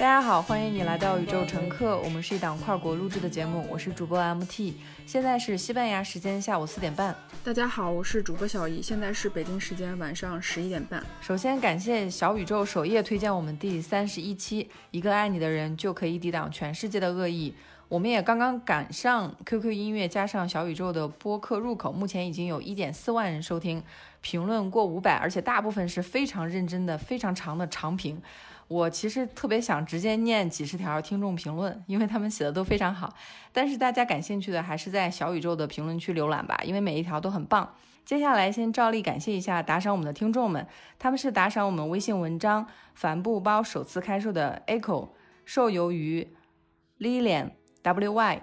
大家好，欢迎你来到宇宙乘客，我们是一档跨国录制的节目，我是主播 MT，现在是西班牙时间下午四点半。大家好，我是主播小姨，现在是北京时间晚上十一点半。首先感谢小宇宙首页推荐我们第三十一期，一个爱你的人就可以抵挡全世界的恶意。我们也刚刚赶上 QQ 音乐加上小宇宙的播客入口，目前已经有一点四万人收听，评论过五百，而且大部分是非常认真的、非常长的长评。我其实特别想直接念几十条听众评论，因为他们写的都非常好。但是大家感兴趣的还是在小宇宙的评论区浏览吧，因为每一条都很棒。接下来先照例感谢一下打赏我们的听众们，他们是打赏我们微信文章帆布包首次开售的 Echo、瘦鱿鱼、Lilian、WY，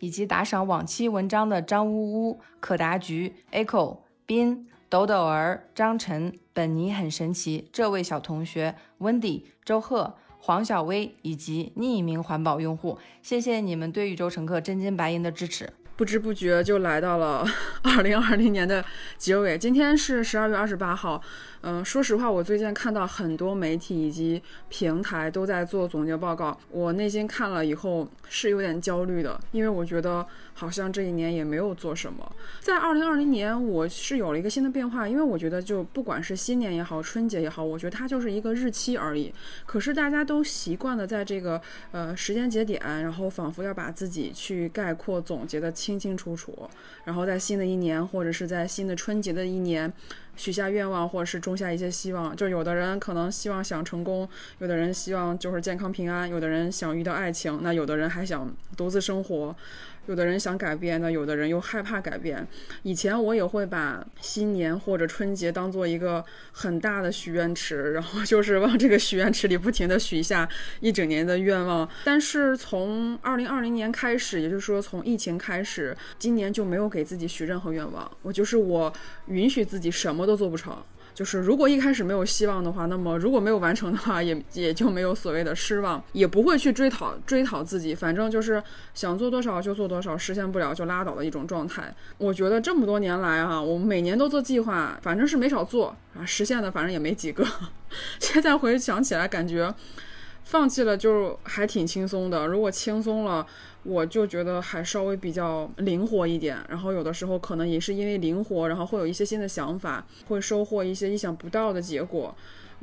以及打赏往期文章的张呜呜、可达菊、Echo、斌。抖抖儿、张晨、本尼很神奇，这位小同学、Wendy、周贺、黄小薇以及匿名环保用户，谢谢你们对宇宙乘客真金白银的支持。不知不觉就来到了 二零二零年的结尾，今天是十二月二十八号。嗯，说实话，我最近看到很多媒体以及平台都在做总结报告，我内心看了以后是有点焦虑的，因为我觉得好像这一年也没有做什么。在二零二零年，我是有了一个新的变化，因为我觉得就不管是新年也好，春节也好，我觉得它就是一个日期而已。可是大家都习惯了在这个呃时间节点，然后仿佛要把自己去概括总结的清清楚楚，然后在新的一年或者是在新的春节的一年。许下愿望，或者是种下一些希望。就有的人可能希望想成功，有的人希望就是健康平安，有的人想遇到爱情，那有的人还想独自生活。有的人想改变，那有的人又害怕改变。以前我也会把新年或者春节当做一个很大的许愿池，然后 就是往这个许愿池里不停的许下一整年的愿望。但是从二零二零年开始，也就是说从疫情开始，今年就没有给自己许任何愿望。我就是我允许自己什么都做不成。就是如果一开始没有希望的话，那么如果没有完成的话，也也就没有所谓的失望，也不会去追讨追讨自己，反正就是想做多少就做多少，实现不了就拉倒的一种状态。我觉得这么多年来哈，我们每年都做计划，反正是没少做啊，实现的反正也没几个。现在回想起来，感觉放弃了就还挺轻松的。如果轻松了。我就觉得还稍微比较灵活一点，然后有的时候可能也是因为灵活，然后会有一些新的想法，会收获一些意想不到的结果。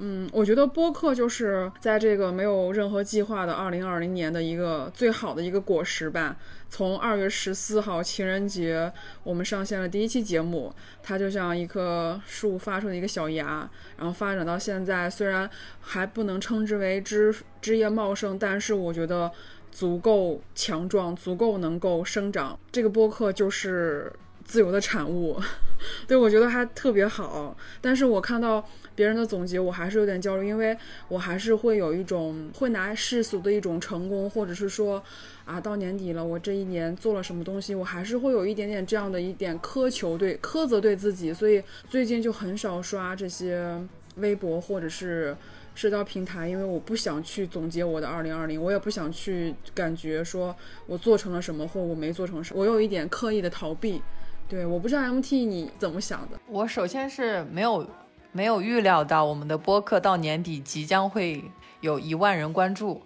嗯，我觉得播客就是在这个没有任何计划的二零二零年的一个最好的一个果实吧。从二月十四号情人节，我们上线了第一期节目，它就像一棵树发出的一个小芽，然后发展到现在，虽然还不能称之为枝枝叶茂盛，但是我觉得。足够强壮，足够能够生长。这个播客就是自由的产物，对我觉得还特别好。但是我看到别人的总结，我还是有点焦虑，因为我还是会有一种会拿世俗的一种成功，或者是说啊，到年底了，我这一年做了什么东西，我还是会有一点点这样的一点苛求，对苛责对自己。所以最近就很少刷这些微博，或者是。社交平台，因为我不想去总结我的二零二零，我也不想去感觉说我做成了什么或我没做成什么，我有一点刻意的逃避。对，我不知道 MT 你怎么想的。我首先是没有没有预料到我们的播客到年底即将会有一万人关注，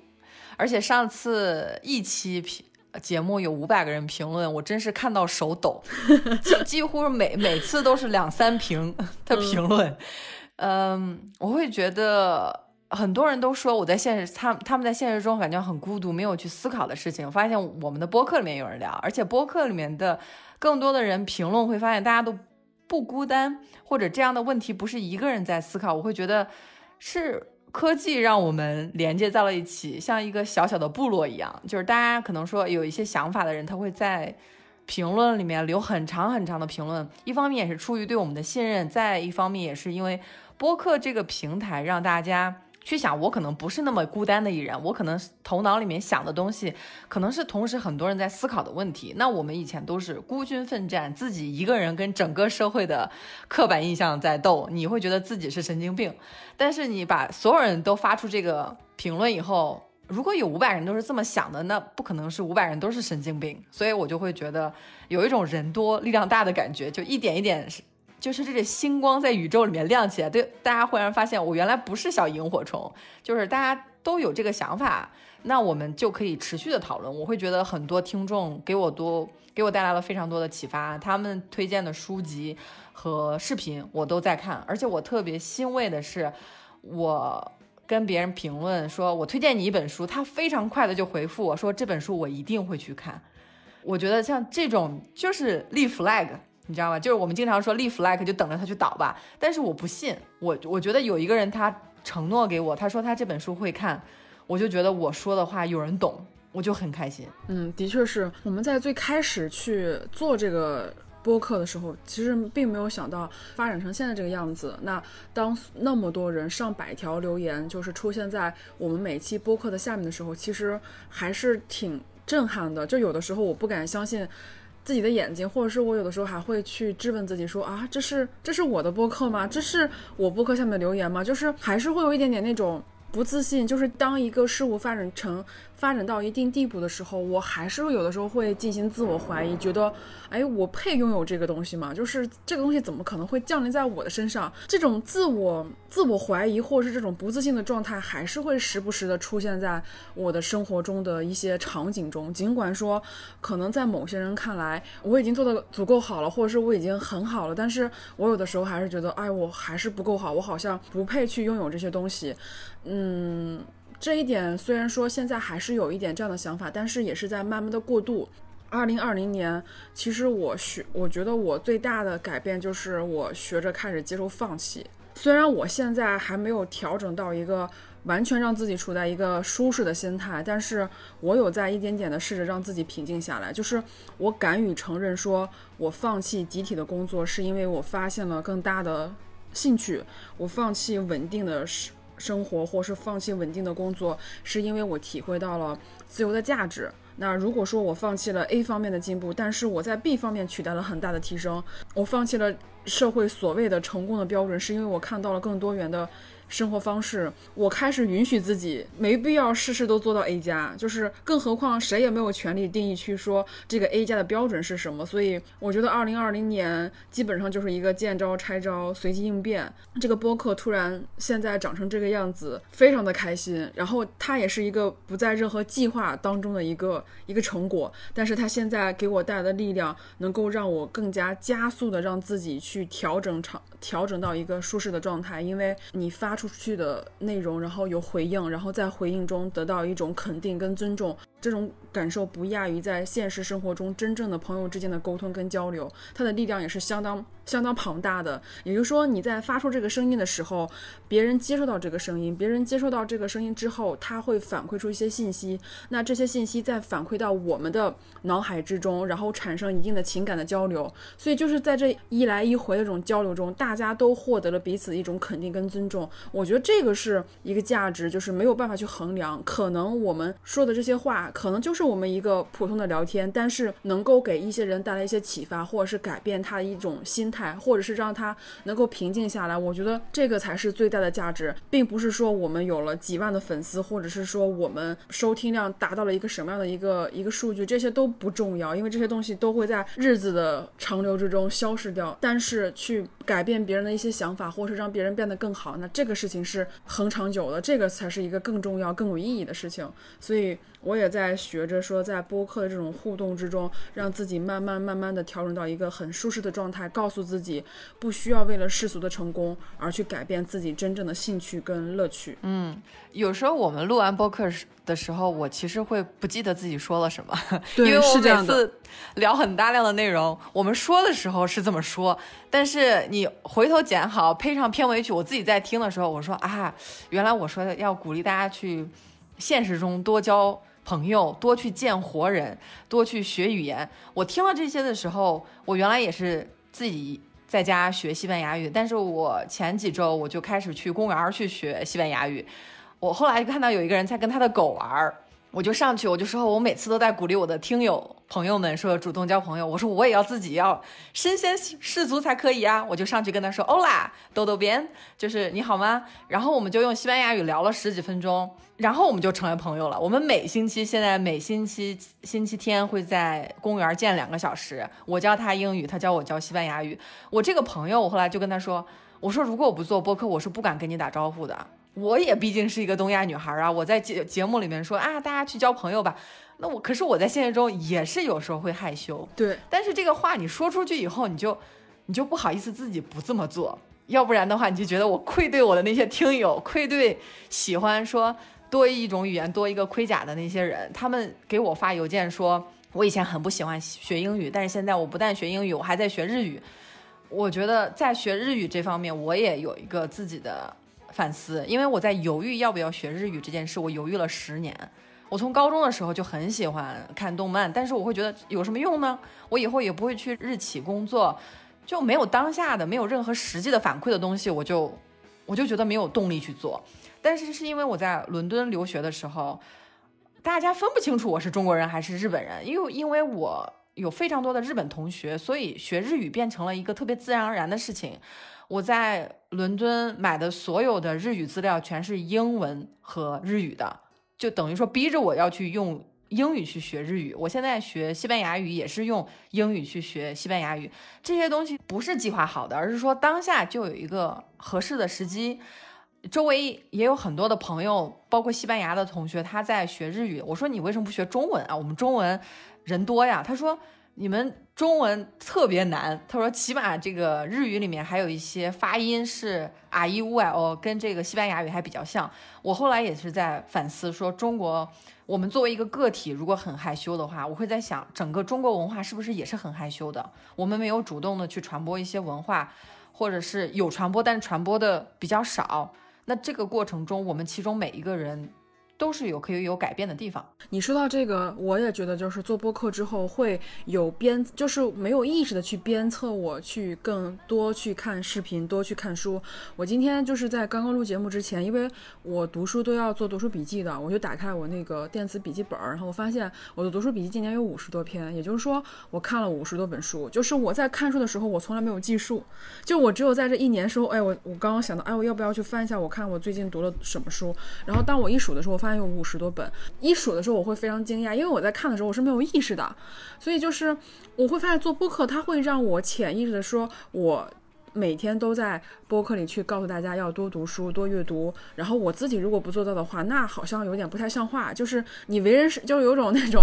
而且上次一期评节目有五百个人评论，我真是看到手抖，几几乎每每次都是两三评 的评论。嗯，我会觉得。很多人都说我在现实，他他们在现实中感觉很孤独，没有去思考的事情。发现我们的播客里面有人聊，而且播客里面的更多的人评论会发现大家都不孤单，或者这样的问题不是一个人在思考。我会觉得是科技让我们连接在了一起，像一个小小的部落一样。就是大家可能说有一些想法的人，他会在评论里面留很长很长的评论。一方面也是出于对我们的信任，再一方面也是因为播客这个平台让大家。去想，我可能不是那么孤单的一人，我可能头脑里面想的东西，可能是同时很多人在思考的问题。那我们以前都是孤军奋战，自己一个人跟整个社会的刻板印象在斗，你会觉得自己是神经病。但是你把所有人都发出这个评论以后，如果有五百人都是这么想的，那不可能是五百人都是神经病。所以我就会觉得有一种人多力量大的感觉，就一点一点就是这个星光在宇宙里面亮起来，对大家忽然发现我原来不是小萤火虫，就是大家都有这个想法，那我们就可以持续的讨论。我会觉得很多听众给我多给我带来了非常多的启发，他们推荐的书籍和视频我都在看，而且我特别欣慰的是，我跟别人评论说我推荐你一本书，他非常快的就回复我说这本书我一定会去看。我觉得像这种就是立 flag。你知道吗？就是我们经常说立 flag 就等着他去倒吧，但是我不信，我我觉得有一个人他承诺给我，他说他这本书会看，我就觉得我说的话有人懂，我就很开心。嗯，的确是我们在最开始去做这个播客的时候，其实并没有想到发展成现在这个样子。那当那么多人上百条留言就是出现在我们每期播客的下面的时候，其实还是挺震撼的。就有的时候我不敢相信。自己的眼睛，或者是我有的时候还会去质问自己，说啊，这是这是我的播客吗？这是我播客下面的留言吗？就是还是会有一点点那种不自信。就是当一个事物发展成。发展到一定地步的时候，我还是有的时候会进行自我怀疑，觉得，哎，我配拥有这个东西吗？就是这个东西怎么可能会降临在我的身上？这种自我自我怀疑，或者是这种不自信的状态，还是会时不时的出现在我的生活中的一些场景中。尽管说，可能在某些人看来，我已经做的足够好了，或者是我已经很好了，但是我有的时候还是觉得，哎，我还是不够好，我好像不配去拥有这些东西。嗯。嗯这一点虽然说现在还是有一点这样的想法，但是也是在慢慢的过渡。二零二零年，其实我学，我觉得我最大的改变就是我学着开始接受放弃。虽然我现在还没有调整到一个完全让自己处在一个舒适的心态，但是我有在一点点的试着让自己平静下来。就是我敢于承认，说我放弃集体的工作是因为我发现了更大的兴趣，我放弃稳定的。生活，或是放弃稳定的工作，是因为我体会到了自由的价值。那如果说我放弃了 A 方面的进步，但是我在 B 方面取得了很大的提升，我放弃了社会所谓的成功的标准，是因为我看到了更多元的。生活方式，我开始允许自己没必要事事都做到 A 加，就是更何况谁也没有权利定义去说这个 A 加的标准是什么。所以我觉得二零二零年基本上就是一个见招拆招，随机应变。这个播客突然现在长成这个样子，非常的开心。然后它也是一个不在任何计划当中的一个一个成果，但是它现在给我带来的力量，能够让我更加加速的让自己去调整长调整到一个舒适的状态，因为你发出出去的内容，然后有回应，然后在回应中得到一种肯定跟尊重。这种感受不亚于在现实生活中真正的朋友之间的沟通跟交流，它的力量也是相当相当庞大的。也就是说，你在发出这个声音的时候，别人接收到这个声音，别人接收到这个声音之后，他会反馈出一些信息，那这些信息再反馈到我们的脑海之中，然后产生一定的情感的交流。所以就是在这一来一回的这种交流中，大家都获得了彼此一种肯定跟尊重。我觉得这个是一个价值，就是没有办法去衡量。可能我们说的这些话。可能就是我们一个普通的聊天，但是能够给一些人带来一些启发，或者是改变他的一种心态，或者是让他能够平静下来。我觉得这个才是最大的价值，并不是说我们有了几万的粉丝，或者是说我们收听量达到了一个什么样的一个一个数据，这些都不重要，因为这些东西都会在日子的长流之中消失掉。但是去改变别人的一些想法，或者是让别人变得更好，那这个事情是恒长久的，这个才是一个更重要、更有意义的事情。所以。我也在学着说，在播客的这种互动之中，让自己慢慢慢慢的调整到一个很舒适的状态，告诉自己不需要为了世俗的成功而去改变自己真正的兴趣跟乐趣。嗯，有时候我们录完播客的时候，我其实会不记得自己说了什么，因为我每次聊很大量的内容，我们说的时候是这么说，但是你回头剪好配上片尾曲，我自己在听的时候，我说啊，原来我说的要鼓励大家去现实中多交。朋友多去见活人，多去学语言。我听了这些的时候，我原来也是自己在家学西班牙语，但是我前几周我就开始去公园去学西班牙语。我后来就看到有一个人在跟他的狗玩儿，我就上去，我就说，我每次都在鼓励我的听友朋友们说主动交朋友。我说我也要自己要身先士卒才可以啊！我就上去跟他说欧啦，豆豆边，就是你好吗？然后我们就用西班牙语聊了十几分钟。然后我们就成为朋友了。我们每星期现在每星期星期天会在公园见两个小时，我教他英语，他教我教西班牙语。我这个朋友，我后来就跟他说，我说如果我不做播客，我是不敢跟你打招呼的。我也毕竟是一个东亚女孩啊，我在节节目里面说啊，大家去交朋友吧。那我可是我在现实中也是有时候会害羞，对。但是这个话你说出去以后，你就你就不好意思自己不这么做，要不然的话你就觉得我愧对我的那些听友，愧对喜欢说多一种语言多一个盔甲的那些人。他们给我发邮件说，我以前很不喜欢学英语，但是现在我不但学英语，我还在学日语。我觉得在学日语这方面，我也有一个自己的。反思，因为我在犹豫要不要学日语这件事，我犹豫了十年。我从高中的时候就很喜欢看动漫，但是我会觉得有什么用呢？我以后也不会去日企工作，就没有当下的、没有任何实际的反馈的东西，我就我就觉得没有动力去做。但是是因为我在伦敦留学的时候，大家分不清楚我是中国人还是日本人，因为因为我有非常多的日本同学，所以学日语变成了一个特别自然而然的事情。我在伦敦买的所有的日语资料全是英文和日语的，就等于说逼着我要去用英语去学日语。我现在学西班牙语也是用英语去学西班牙语。这些东西不是计划好的，而是说当下就有一个合适的时机。周围也有很多的朋友，包括西班牙的同学，他在学日语。我说你为什么不学中文啊？我们中文人多呀。他说。你们中文特别难，他说起码这个日语里面还有一些发音是啊伊乌哎哦，跟这个西班牙语还比较像。我后来也是在反思，说中国我们作为一个个体，如果很害羞的话，我会在想，整个中国文化是不是也是很害羞的？我们没有主动的去传播一些文化，或者是有传播，但是传播的比较少。那这个过程中，我们其中每一个人。都是有可以有改变的地方。你说到这个，我也觉得就是做播客之后会有鞭，就是没有意识的去鞭策我去更多去看视频，多去看书。我今天就是在刚刚录节目之前，因为我读书都要做读书笔记的，我就打开我那个电子笔记本，然后我发现我的读书笔记今年有五十多篇，也就是说我看了五十多本书。就是我在看书的时候，我从来没有计数，就我只有在这一年时候，哎，我我刚刚想到，哎，我要不要去翻一下，我看我最近读了什么书。然后当我一数的时候，我发现。有五十多本，一数的时候我会非常惊讶，因为我在看的时候我是没有意识的，所以就是我会发现做播客，它会让我潜意识的说，我每天都在播客里去告诉大家要多读书、多阅读，然后我自己如果不做到的话，那好像有点不太像话，就是你为人是就有种那种。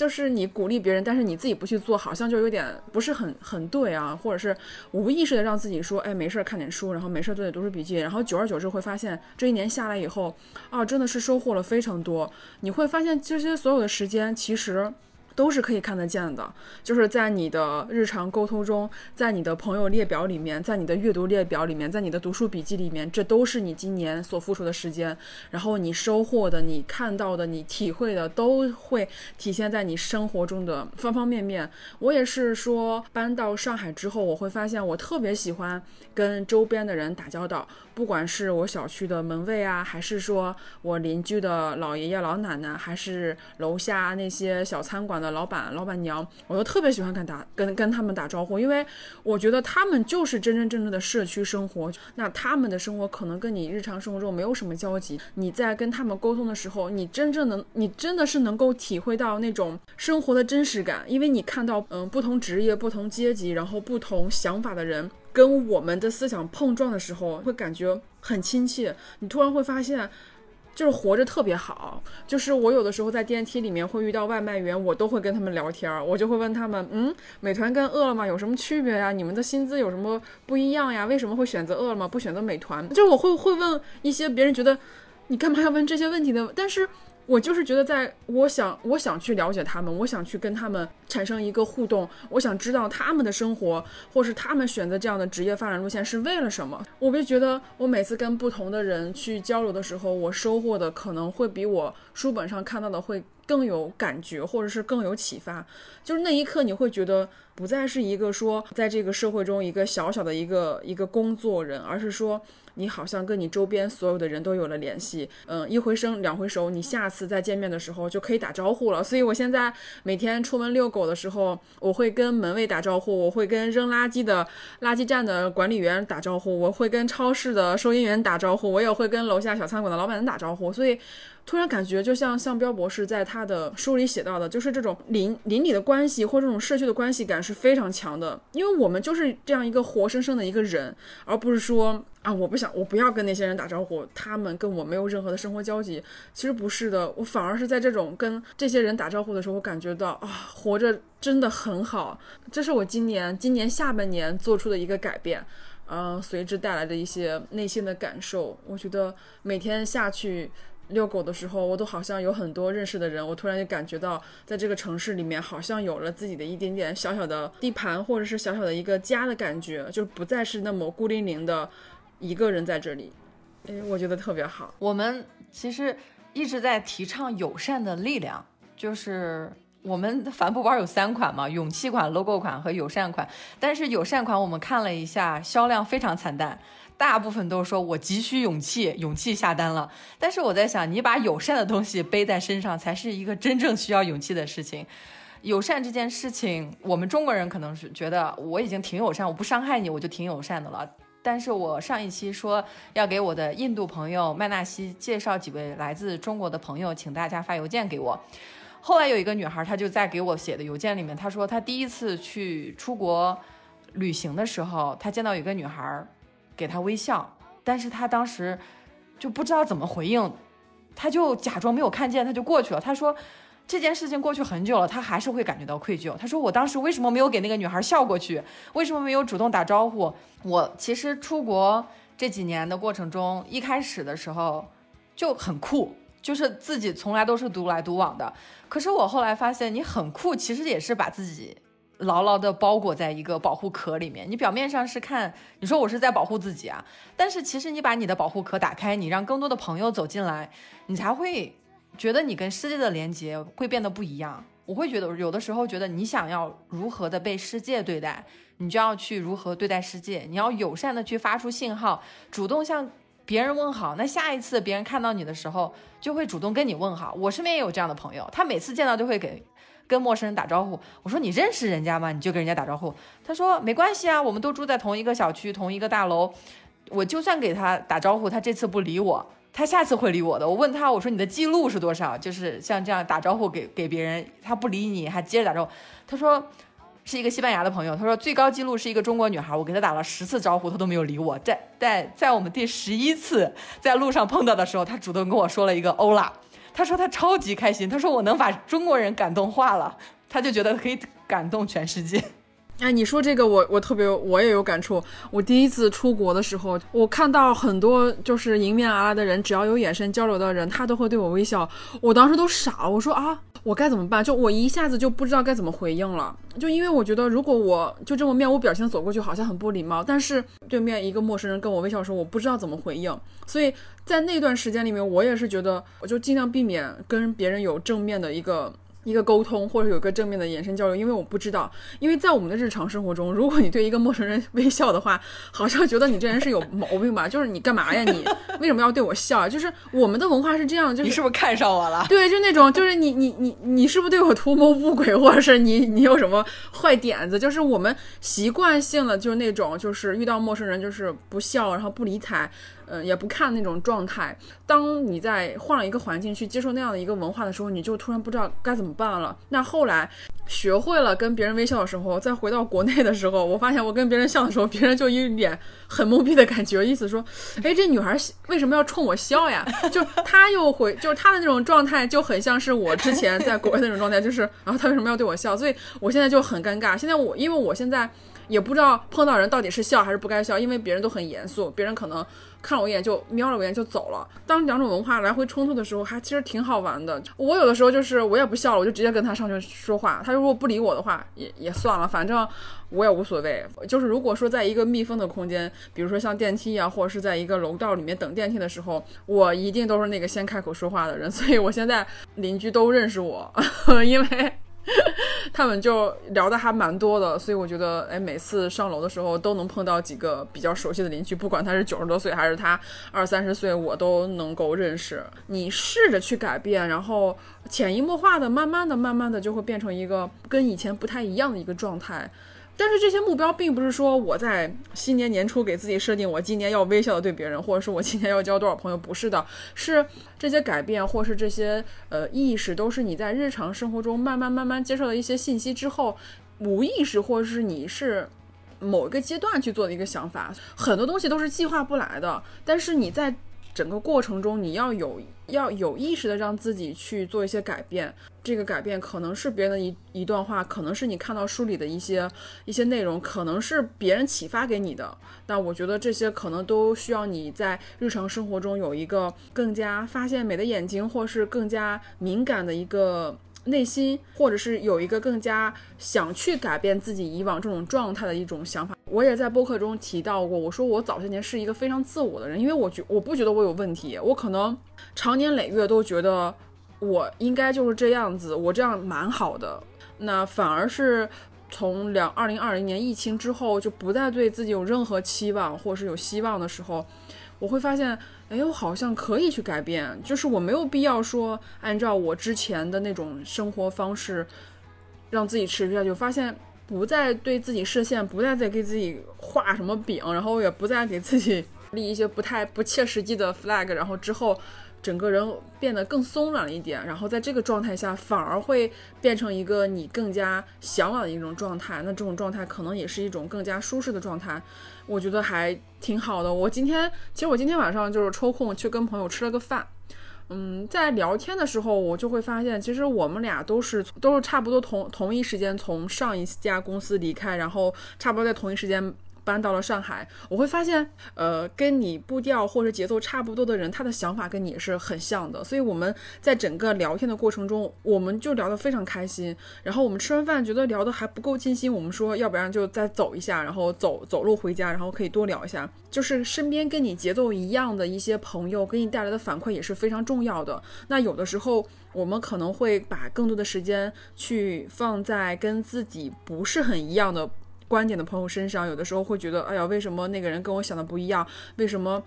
就是你鼓励别人，但是你自己不去做，好像就有点不是很很对啊，或者是无意识的让自己说，哎，没事儿看点书，然后没事儿做点读书笔记，然后久而久之会发现，这一年下来以后，啊，真的是收获了非常多。你会发现这些所有的时间，其实。都是可以看得见的，就是在你的日常沟通中，在你的朋友列表里面，在你的阅读列表里面，在你的读书笔记里面，这都是你今年所付出的时间。然后你收获的、你看到的、你体会的，都会体现在你生活中的方方面面。我也是说，搬到上海之后，我会发现我特别喜欢跟周边的人打交道。不管是我小区的门卫啊，还是说我邻居的老爷爷老奶奶，还是楼下那些小餐馆的老板老板娘，我都特别喜欢跟打跟跟他们打招呼，因为我觉得他们就是真真正正的社区生活。那他们的生活可能跟你日常生活中没有什么交集，你在跟他们沟通的时候，你真正能你真的是能够体会到那种生活的真实感，因为你看到嗯不同职业、不同阶级，然后不同想法的人。跟我们的思想碰撞的时候，会感觉很亲切。你突然会发现，就是活着特别好。就是我有的时候在电梯里面会遇到外卖员，我都会跟他们聊天。我就会问他们，嗯，美团跟饿了么有什么区别呀？你们的薪资有什么不一样呀？为什么会选择饿了么不选择美团？就是我会会问一些别人觉得你干嘛要问这些问题的？但是。我就是觉得，在我想，我想去了解他们，我想去跟他们产生一个互动，我想知道他们的生活，或是他们选择这样的职业发展路线是为了什么。我就觉得，我每次跟不同的人去交流的时候，我收获的可能会比我书本上看到的会更有感觉，或者是更有启发。就是那一刻，你会觉得不再是一个说在这个社会中一个小小的一个一个工作人，而是说。你好像跟你周边所有的人都有了联系。嗯，一回生两回熟，你下次再见面的时候就可以打招呼了。所以我现在每天出门遛狗的时候，我会跟门卫打招呼，我会跟扔垃圾的垃圾站的管理员打招呼，我会跟超市的收银员打招呼，我也会跟楼下小餐馆的老板打招呼。所以。突然感觉就像像彪博士在他的书里写到的，就是这种邻邻里的关系或这种社区的关系感是非常强的，因为我们就是这样一个活生生的一个人，而不是说啊我不想我不要跟那些人打招呼，他们跟我没有任何的生活交集。其实不是的，我反而是在这种跟这些人打招呼的时候，我感觉到啊活着真的很好。这是我今年今年下半年做出的一个改变，嗯，随之带来的一些内心的感受。我觉得每天下去。遛狗的时候，我都好像有很多认识的人，我突然就感觉到，在这个城市里面，好像有了自己的一点点小小的地盘，或者是小小的一个家的感觉，就不再是那么孤零零的一个人在这里。哎，我觉得特别好。我们其实一直在提倡友善的力量，就是我们的帆布包有三款嘛，勇气款、logo 款和友善款。但是友善款我们看了一下，销量非常惨淡。大部分都说我急需勇气，勇气下单了。但是我在想，你把友善的东西背在身上，才是一个真正需要勇气的事情。友善这件事情，我们中国人可能是觉得我已经挺友善，我不伤害你，我就挺友善的了。但是我上一期说要给我的印度朋友麦纳西介绍几位来自中国的朋友，请大家发邮件给我。后来有一个女孩，她就在给我写的邮件里面，她说她第一次去出国旅行的时候，她见到一个女孩。给他微笑，但是他当时就不知道怎么回应，他就假装没有看见，他就过去了。他说这件事情过去很久了，他还是会感觉到愧疚。他说我当时为什么没有给那个女孩笑过去？为什么没有主动打招呼？我其实出国这几年的过程中，一开始的时候就很酷，就是自己从来都是独来独往的。可是我后来发现，你很酷，其实也是把自己。牢牢的包裹在一个保护壳里面，你表面上是看你说我是在保护自己啊，但是其实你把你的保护壳打开，你让更多的朋友走进来，你才会觉得你跟世界的连接会变得不一样。我会觉得有的时候觉得你想要如何的被世界对待，你就要去如何对待世界，你要友善的去发出信号，主动向别人问好。那下一次别人看到你的时候，就会主动跟你问好。我身边也有这样的朋友，他每次见到就会给。跟陌生人打招呼，我说你认识人家吗？你就跟人家打招呼。他说没关系啊，我们都住在同一个小区，同一个大楼。我就算给他打招呼，他这次不理我，他下次会理我的。我问他，我说你的记录是多少？就是像这样打招呼给给别人，他不理你还接着打招呼。他说是一个西班牙的朋友，他说最高记录是一个中国女孩，我给他打了十次招呼，他都没有理我。在在在我们第十一次在路上碰到的时候，他主动跟我说了一个欧拉。他说他超级开心，他说我能把中国人感动化了，他就觉得可以感动全世界。哎，你说这个我我特别我也有感触。我第一次出国的时候，我看到很多就是迎面而来的人，只要有眼神交流的人，他都会对我微笑。我当时都傻，我说啊，我该怎么办？就我一下子就不知道该怎么回应了。就因为我觉得，如果我就这么面无表情走过去，好像很不礼貌。但是对面一个陌生人跟我微笑的时候，我不知道怎么回应。所以在那段时间里面，我也是觉得，我就尽量避免跟别人有正面的一个。一个沟通，或者有个正面的眼神交流，因为我不知道，因为在我们的日常生活中，如果你对一个陌生人微笑的话，好像觉得你这人是有毛病吧？就是你干嘛呀？你为什么要对我笑？就是我们的文化是这样，就是你是不是看上我了？对，就那种，就是你你你你是不是对我图谋不轨，或者是你你有什么坏点子？就是我们习惯性的就是那种，就是遇到陌生人就是不笑，然后不理睬。嗯，也不看那种状态。当你在换了一个环境去接受那样的一个文化的时候，你就突然不知道该怎么办了。那后来学会了跟别人微笑的时候，再回到国内的时候，我发现我跟别人笑的时候，别人就一脸很懵逼的感觉，意思说，哎，这女孩为什么要冲我笑呀？就她又回，就是她的那种状态就很像是我之前在国外那种状态，就是，然后她为什么要对我笑？所以我现在就很尴尬。现在我因为我现在也不知道碰到人到底是笑还是不该笑，因为别人都很严肃，别人可能。看了我一眼就瞄了我一眼就走了。当两种文化来回冲突的时候，还其实挺好玩的。我有的时候就是我也不笑了，我就直接跟他上去说话。他如果不理我的话，也也算了，反正我也无所谓。就是如果说在一个密封的空间，比如说像电梯啊，或者是在一个楼道里面等电梯的时候，我一定都是那个先开口说话的人。所以我现在邻居都认识我，因为。他们就聊的还蛮多的，所以我觉得，哎，每次上楼的时候都能碰到几个比较熟悉的邻居，不管他是九十多岁还是他二三十岁，我都能够认识。你试着去改变，然后潜移默化的，慢慢的、慢慢的就会变成一个跟以前不太一样的一个状态。但是这些目标并不是说我在新年年初给自己设定，我今年要微笑的对别人，或者是我今年要交多少朋友，不是的，是这些改变，或是这些呃意识，都是你在日常生活中慢慢慢慢接受了一些信息之后，无意识或者是你是某一个阶段去做的一个想法，很多东西都是计划不来的，但是你在。整个过程中，你要有要有意识的让自己去做一些改变。这个改变可能是别人的一一段话，可能是你看到书里的一些一些内容，可能是别人启发给你的。但我觉得这些可能都需要你在日常生活中有一个更加发现美的眼睛，或是更加敏感的一个。内心，或者是有一个更加想去改变自己以往这种状态的一种想法。我也在播客中提到过，我说我早些年是一个非常自我的人，因为我觉我不觉得我有问题，我可能长年累月都觉得我应该就是这样子，我这样蛮好的。那反而是从两二零二零年疫情之后，就不再对自己有任何期望或是有希望的时候，我会发现。哎，我好像可以去改变，就是我没有必要说按照我之前的那种生活方式，让自己持续下去。发现不再对自己设限，不再再给自己画什么饼，然后也不再给自己 立一些不太不切实际的 flag，然后之后。整个人变得更松软了一点，然后在这个状态下，反而会变成一个你更加向往的一种状态。那这种状态可能也是一种更加舒适的状态，我觉得还挺好的。我今天其实我今天晚上就是抽空去跟朋友吃了个饭，嗯，在聊天的时候，我就会发现，其实我们俩都是都是差不多同同一时间从上一家公司离开，然后差不多在同一时间。搬到了上海，我会发现，呃，跟你步调或者节奏差不多的人，他的想法跟你是很像的。所以我们在整个聊天的过程中，我们就聊得非常开心。然后我们吃完饭觉得聊得还不够尽兴，我们说要不然就再走一下，然后走走路回家，然后可以多聊一下。就是身边跟你节奏一样的一些朋友给你带来的反馈也是非常重要的。那有的时候我们可能会把更多的时间去放在跟自己不是很一样的。观点的朋友身上，有的时候会觉得，哎呀，为什么那个人跟我想的不一样？为什么，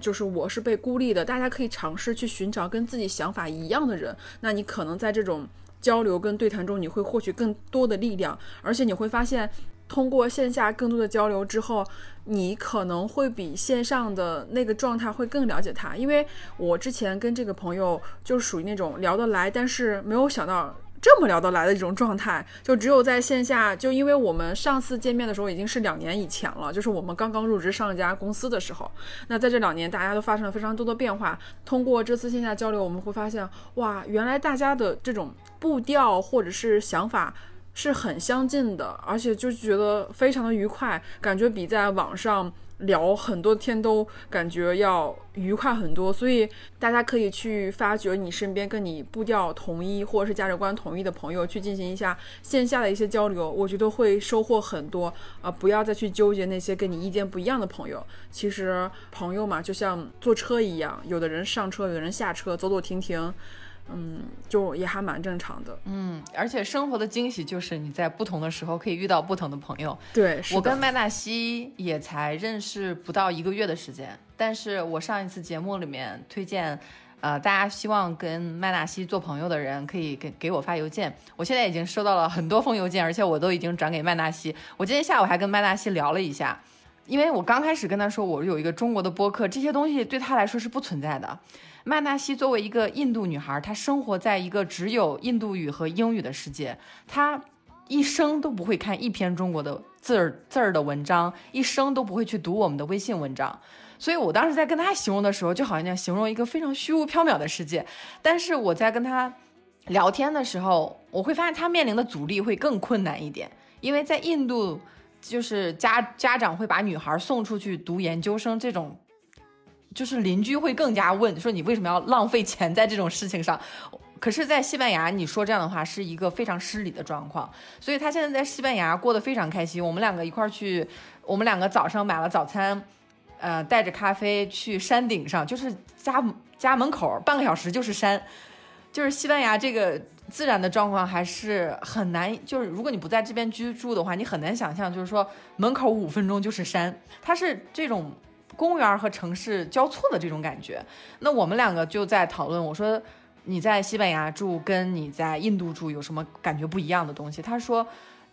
就是我是被孤立的？大家可以尝试去寻找跟自己想法一样的人，那你可能在这种交流跟对谈中，你会获取更多的力量，而且你会发现，通过线下更多的交流之后，你可能会比线上的那个状态会更了解他。因为我之前跟这个朋友就属于那种聊得来，但是没有想到。这么聊得来的一种状态，就只有在线下。就因为我们上次见面的时候已经是两年以前了，就是我们刚刚入职上一家公司的时候。那在这两年，大家都发生了非常多的变化。通过这次线下交流，我们会发现，哇，原来大家的这种步调或者是想法是很相近的，而且就觉得非常的愉快，感觉比在网上。聊很多天都感觉要愉快很多，所以大家可以去发掘你身边跟你步调统一或者是价值观统一的朋友，去进行一下线下的一些交流，我觉得会收获很多啊！不要再去纠结那些跟你意见不一样的朋友。其实朋友嘛，就像坐车一样，有的人上车，有的人下车，走走停停。嗯，就也还蛮正常的。嗯，而且生活的惊喜就是你在不同的时候可以遇到不同的朋友。对，我跟麦纳西也才认识不到一个月的时间，但是我上一次节目里面推荐，呃，大家希望跟麦纳西做朋友的人可以给给我发邮件。我现在已经收到了很多封邮件，而且我都已经转给麦纳西。我今天下午还跟麦纳西聊了一下，因为我刚开始跟他说我有一个中国的播客，这些东西对他来说是不存在的。曼纳西作为一个印度女孩，她生活在一个只有印度语和英语的世界，她一生都不会看一篇中国的字儿字儿的文章，一生都不会去读我们的微信文章。所以我当时在跟她形容的时候，就好像形容一个非常虚无缥缈的世界。但是我在跟她聊天的时候，我会发现她面临的阻力会更困难一点，因为在印度，就是家家长会把女孩送出去读研究生这种。就是邻居会更加问说你为什么要浪费钱在这种事情上？可是，在西班牙你说这样的话是一个非常失礼的状况。所以他现在在西班牙过得非常开心。我们两个一块儿去，我们两个早上买了早餐，呃，带着咖啡去山顶上，就是家家门口半个小时就是山，就是西班牙这个自然的状况还是很难，就是如果你不在这边居住的话，你很难想象，就是说门口五分钟就是山，它是这种公园和城市交错的这种感觉。那我们两个就在讨论，我说你在西班牙住跟你在印度住有什么感觉不一样的东西？他说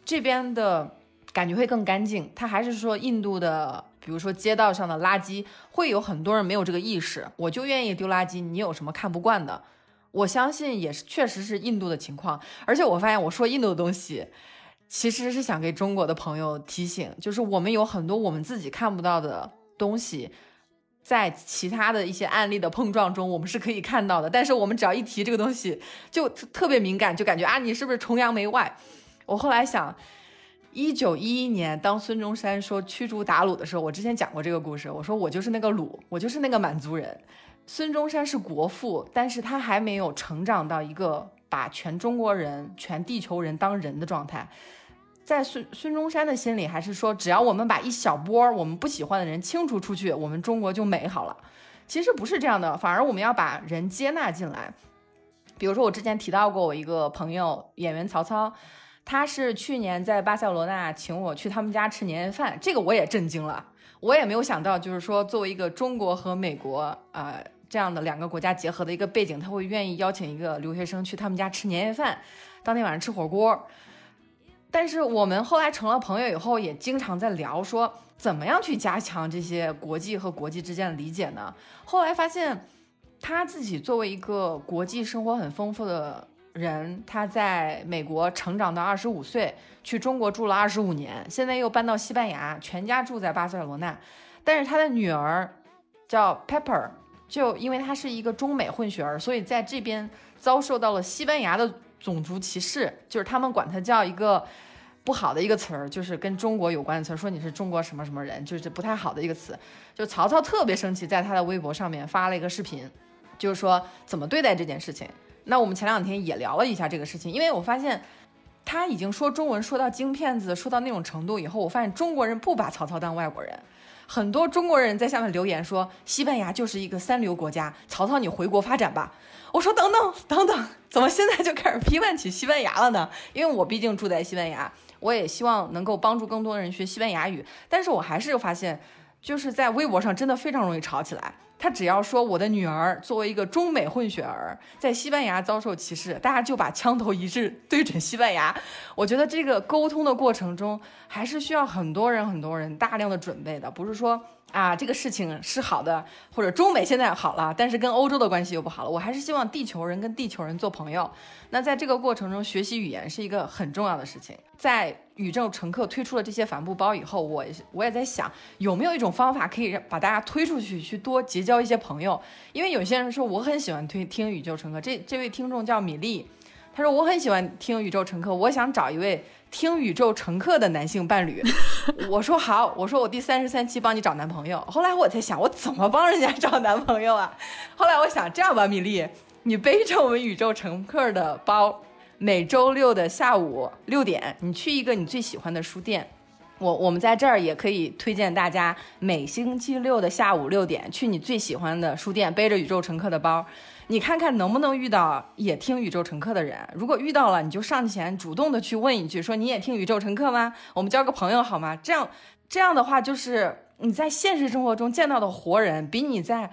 这边的感觉会更干净，他还是说印度的，比如说街道上的垃圾会有很多人没有这个意识，我就愿意丢垃圾，你有什么看不惯的？我相信也是，确实是印度的情况。而且我发现，我说印度的东西，其实是想给中国的朋友提醒，就是我们有很多我们自己看不到的东西，在其他的一些案例的碰撞中，我们是可以看到的。但是我们只要一提这个东西，就特别敏感，就感觉啊，你是不是崇洋媚外？我后来想，一九一一年，当孙中山说驱逐鞑虏的时候，我之前讲过这个故事，我说我就是那个虏，我就是那个满族人。孙中山是国父，但是他还没有成长到一个把全中国人、全地球人当人的状态。在孙孙中山的心里，还是说只要我们把一小波我们不喜欢的人清除出去，我们中国就美好了。其实不是这样的，反而我们要把人接纳进来。比如说，我之前提到过我一个朋友，演员曹操，他是去年在巴塞罗那请我去他们家吃年夜饭，这个我也震惊了，我也没有想到，就是说作为一个中国和美国啊。这样的两个国家结合的一个背景，他会愿意邀请一个留学生去他们家吃年夜饭，当天晚上吃火锅。但是我们后来成了朋友以后，也经常在聊说怎么样去加强这些国际和国际之间的理解呢？后来发现他自己作为一个国际生活很丰富的人，他在美国成长到二十五岁，去中国住了二十五年，现在又搬到西班牙，全家住在巴塞罗那。但是他的女儿叫 Pepper。就因为他是一个中美混血儿，所以在这边遭受到了西班牙的种族歧视，就是他们管它叫一个不好的一个词儿，就是跟中国有关的词儿，说你是中国什么什么人，就是不太好的一个词。就曹操特别生气，在他的微博上面发了一个视频，就是说怎么对待这件事情。那我们前两天也聊了一下这个事情，因为我发现他已经说中文说到京片子，说到那种程度以后，我发现中国人不把曹操当外国人。很多中国人在下面留言说，西班牙就是一个三流国家，曹操你回国发展吧。我说等等等等，怎么现在就开始批判起西班牙了呢？因为我毕竟住在西班牙，我也希望能够帮助更多人学西班牙语，但是我还是发现，就是在微博上真的非常容易吵起来。他只要说我的女儿作为一个中美混血儿在西班牙遭受歧视，大家就把枪头一致对准西班牙。我觉得这个沟通的过程中还是需要很多人很多人大量的准备的，不是说。啊，这个事情是好的，或者中美现在好了，但是跟欧洲的关系又不好了。我还是希望地球人跟地球人做朋友。那在这个过程中，学习语言是一个很重要的事情。在宇宙乘客推出了这些帆布包以后，我我也在想，有没有一种方法可以让把大家推出去，去多结交一些朋友？因为有些人说我很喜欢推听宇宙乘客，这这位听众叫米粒，他说我很喜欢听宇宙乘客，我想找一位。听宇宙乘客的男性伴侣，我说好，我说我第三十三期帮你找男朋友。后来我在想，我怎么帮人家找男朋友啊？后来我想这样吧，米粒，你背着我们宇宙乘客的包，每周六的下午六点，你去一个你最喜欢的书店。我我们在这儿也可以推荐大家，每星期六的下午六点去你最喜欢的书店，背着宇宙乘客的包。你看看能不能遇到也听宇宙乘客的人？如果遇到了，你就上前主动的去问一句，说你也听宇宙乘客吗？我们交个朋友好吗？这样这样的话，就是你在现实生活中见到的活人，比你在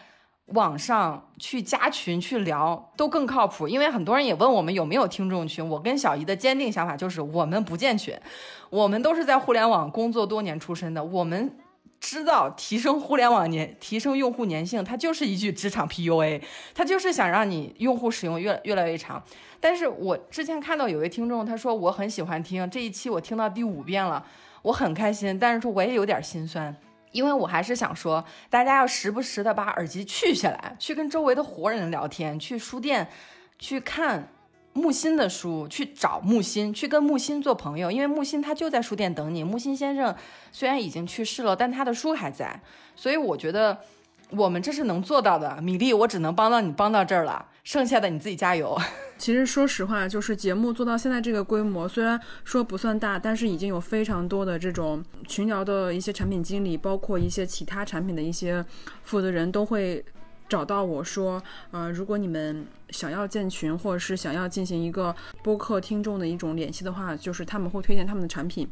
网上去加群去聊都更靠谱。因为很多人也问我们有没有听众群，我跟小姨的坚定想法就是我们不建群，我们都是在互联网工作多年出身的，我们。知道提升互联网粘，提升用户粘性，它就是一句职场 PUA，它就是想让你用户使用越越来越长。但是我之前看到有位听众，他说我很喜欢听这一期，我听到第五遍了，我很开心。但是说我也有点心酸，因为我还是想说，大家要时不时的把耳机取下来，去跟周围的活人聊天，去书店去看。木心的书，去找木心，去跟木心做朋友，因为木心他就在书店等你。木心先生虽然已经去世了，但他的书还在，所以我觉得我们这是能做到的。米粒，我只能帮到你帮到这儿了，剩下的你自己加油。其实说实话，就是节目做到现在这个规模，虽然说不算大，但是已经有非常多的这种群聊的一些产品经理，包括一些其他产品的一些负责人都会。找到我说，呃，如果你们想要建群，或者是想要进行一个播客听众的一种联系的话，就是他们会推荐他们的产品。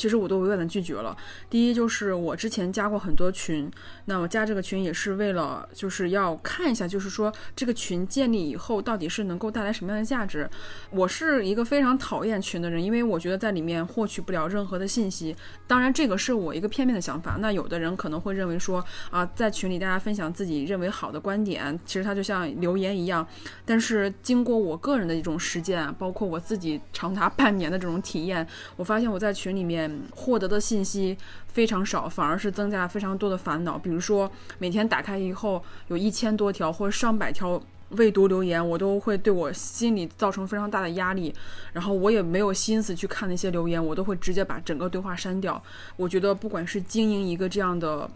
其实我都委婉的拒绝了。第一就是我之前加过很多群，那我加这个群也是为了就是要看一下，就是说这个群建立以后到底是能够带来什么样的价值。我是一个非常讨厌群的人，因为我觉得在里面获取不了任何的信息。当然这个是我一个片面的想法。那有的人可能会认为说啊，在群里大家分享自己认为好的观点，其实它就像留言一样。但是经过我个人的一种实践，包括我自己长达半年的这种体验，我发现我在群里面。获得的信息非常少，反而是增加了非常多的烦恼。比如说，每天打开以后有一千多条或上百条未读留言，我都会对我心里造成非常大的压力。然后我也没有心思去看那些留言，我都会直接把整个对话删掉。我觉得，不管是经营一个这样的。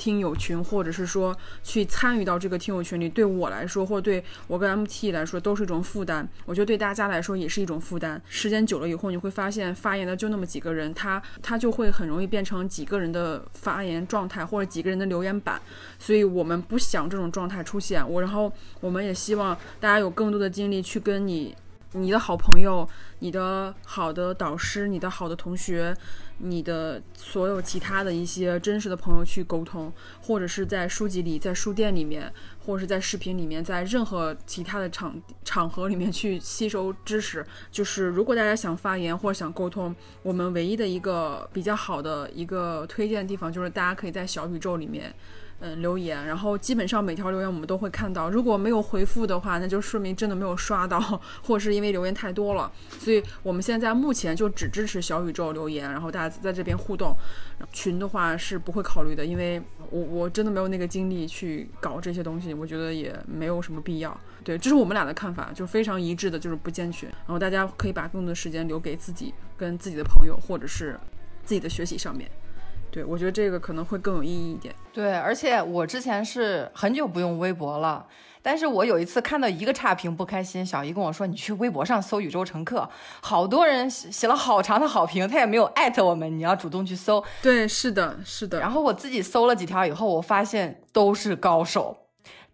听友群，或者是说去参与到这个听友群里，对我来说，或者对我跟 MT 来说，都是一种负担。我觉得对大家来说也是一种负担。时间久了以后，你会发现发言的就那么几个人，他他就会很容易变成几个人的发言状态，或者几个人的留言板。所以我们不想这种状态出现。我然后我们也希望大家有更多的精力去跟你、你的好朋友、你的好的导师、你的好的同学。你的所有其他的一些真实的朋友去沟通，或者是在书籍里、在书店里面，或者是在视频里面，在任何其他的场场合里面去吸收知识。就是如果大家想发言或者想沟通，我们唯一的一个比较好的一个推荐的地方，就是大家可以在小宇宙里面。嗯，留言，然后基本上每条留言我们都会看到。如果没有回复的话，那就说明真的没有刷到，或者是因为留言太多了。所以我们现在目前就只支持小宇宙留言，然后大家在这边互动。群的话是不会考虑的，因为我我真的没有那个精力去搞这些东西，我觉得也没有什么必要。对，这是我们俩的看法，就非常一致的，就是不建群。然后大家可以把更多的时间留给自己跟自己的朋友，或者是自己的学习上面。对，我觉得这个可能会更有意义一点。对，而且我之前是很久不用微博了，但是我有一次看到一个差评不开心，小姨跟我说：“你去微博上搜宇宙乘客，好多人写了好长的好评，他也没有艾特我们，你要主动去搜。”对，是的，是的。然后我自己搜了几条以后，我发现都是高手，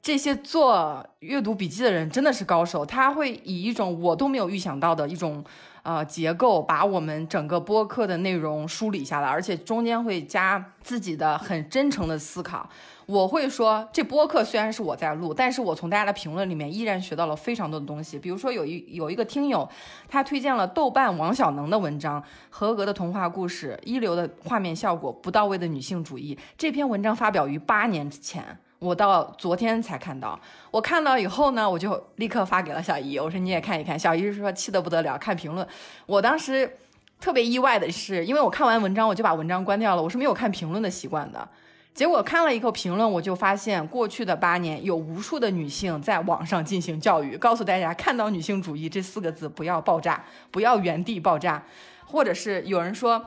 这些做阅读笔记的人真的是高手，他会以一种我都没有预想到的一种。呃，结构把我们整个播客的内容梳理下来，而且中间会加自己的很真诚的思考。我会说，这播客虽然是我在录，但是我从大家的评论里面依然学到了非常多的东西。比如说，有一有一个听友，他推荐了豆瓣王小能的文章《合格的童话故事》，一流的画面效果，不到位的女性主义。这篇文章发表于八年之前。我到昨天才看到，我看到以后呢，我就立刻发给了小姨，我说你也看一看。小姨是说气得不得了，看评论。我当时特别意外的是，因为我看完文章我就把文章关掉了，我是没有看评论的习惯的。结果看了一个评论，我就发现过去的八年有无数的女性在网上进行教育，告诉大家看到女性主义这四个字不要爆炸，不要原地爆炸，或者是有人说。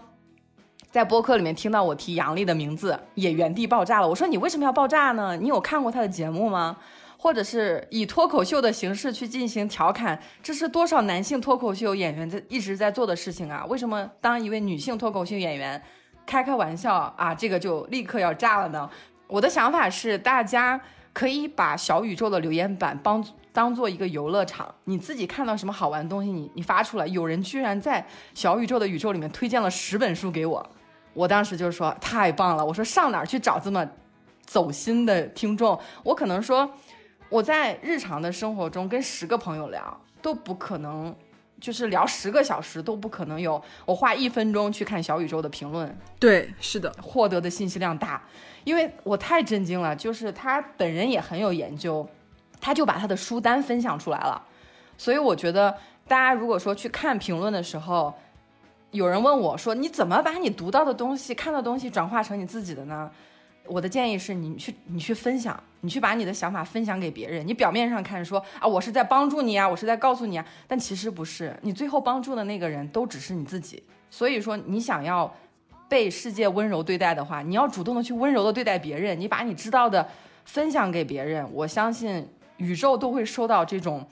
在播客里面听到我提杨笠的名字，也原地爆炸了。我说你为什么要爆炸呢？你有看过他的节目吗？或者是以脱口秀的形式去进行调侃，这是多少男性脱口秀演员在一直在做的事情啊？为什么当一位女性脱口秀演员开开玩笑啊，这个就立刻要炸了呢？我的想法是，大家可以把小宇宙的留言板帮当做一个游乐场，你自己看到什么好玩的东西，你你发出来。有人居然在小宇宙的宇宙里面推荐了十本书给我。我当时就说太棒了，我说上哪儿去找这么走心的听众？我可能说我在日常的生活中跟十个朋友聊都不可能，就是聊十个小时都不可能有我花一分钟去看小宇宙的评论。对，是的，获得的信息量大，因为我太震惊了，就是他本人也很有研究，他就把他的书单分享出来了。所以我觉得大家如果说去看评论的时候，有人问我说：“你怎么把你读到的东西、看到的东西转化成你自己的呢？”我的建议是你去，你去分享，你去把你的想法分享给别人。你表面上看说啊，我是在帮助你啊，我是在告诉你啊，但其实不是。你最后帮助的那个人都只是你自己。所以说，你想要被世界温柔对待的话，你要主动的去温柔的对待别人。你把你知道的分享给别人，我相信宇宙都会收到这种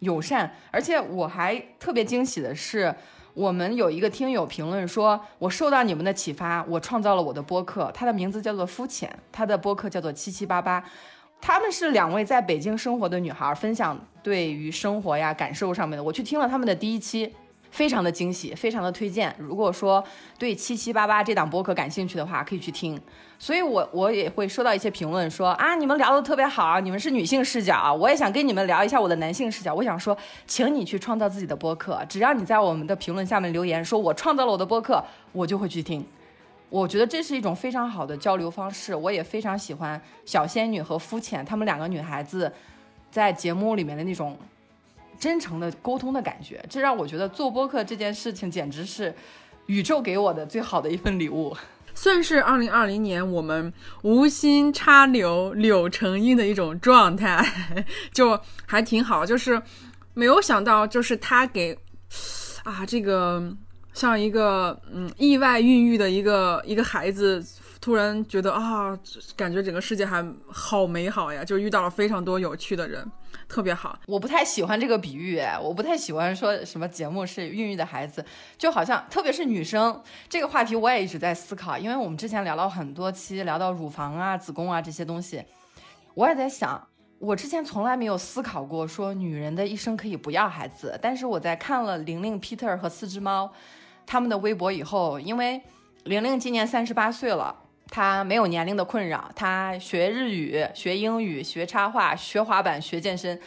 友善。而且我还特别惊喜的是。我们有一个听友评论说：“我受到你们的启发，我创造了我的播客，它的名字叫做肤浅，它的播客叫做七七八八。他们是两位在北京生活的女孩，分享对于生活呀感受上面的。我去听了他们的第一期。非常的惊喜，非常的推荐。如果说对七七八八这档播客感兴趣的话，可以去听。所以，我我也会收到一些评论，说啊，你们聊的特别好，你们是女性视角，我也想跟你们聊一下我的男性视角。我想说，请你去创造自己的播客，只要你在我们的评论下面留言，说我创造了我的播客，我就会去听。我觉得这是一种非常好的交流方式。我也非常喜欢小仙女和肤浅她们两个女孩子在节目里面的那种。真诚的沟通的感觉，这让我觉得做播客这件事情简直是宇宙给我的最好的一份礼物，算是二零二零年我们无心插柳柳成荫的一种状态，就还挺好。就是没有想到，就是他给啊这个像一个嗯意外孕育的一个一个孩子。突然觉得啊，感觉整个世界还好美好呀！就遇到了非常多有趣的人，特别好。我不太喜欢这个比喻，我不太喜欢说什么节目是孕育的孩子，就好像特别是女生这个话题，我也一直在思考。因为我们之前聊了很多期，聊到乳房啊、子宫啊这些东西，我也在想，我之前从来没有思考过说女人的一生可以不要孩子。但是我在看了玲玲、Peter 和四只猫他们的微博以后，因为玲玲今年三十八岁了。他没有年龄的困扰，他学日语、学英语、学插画、学滑板、学健身，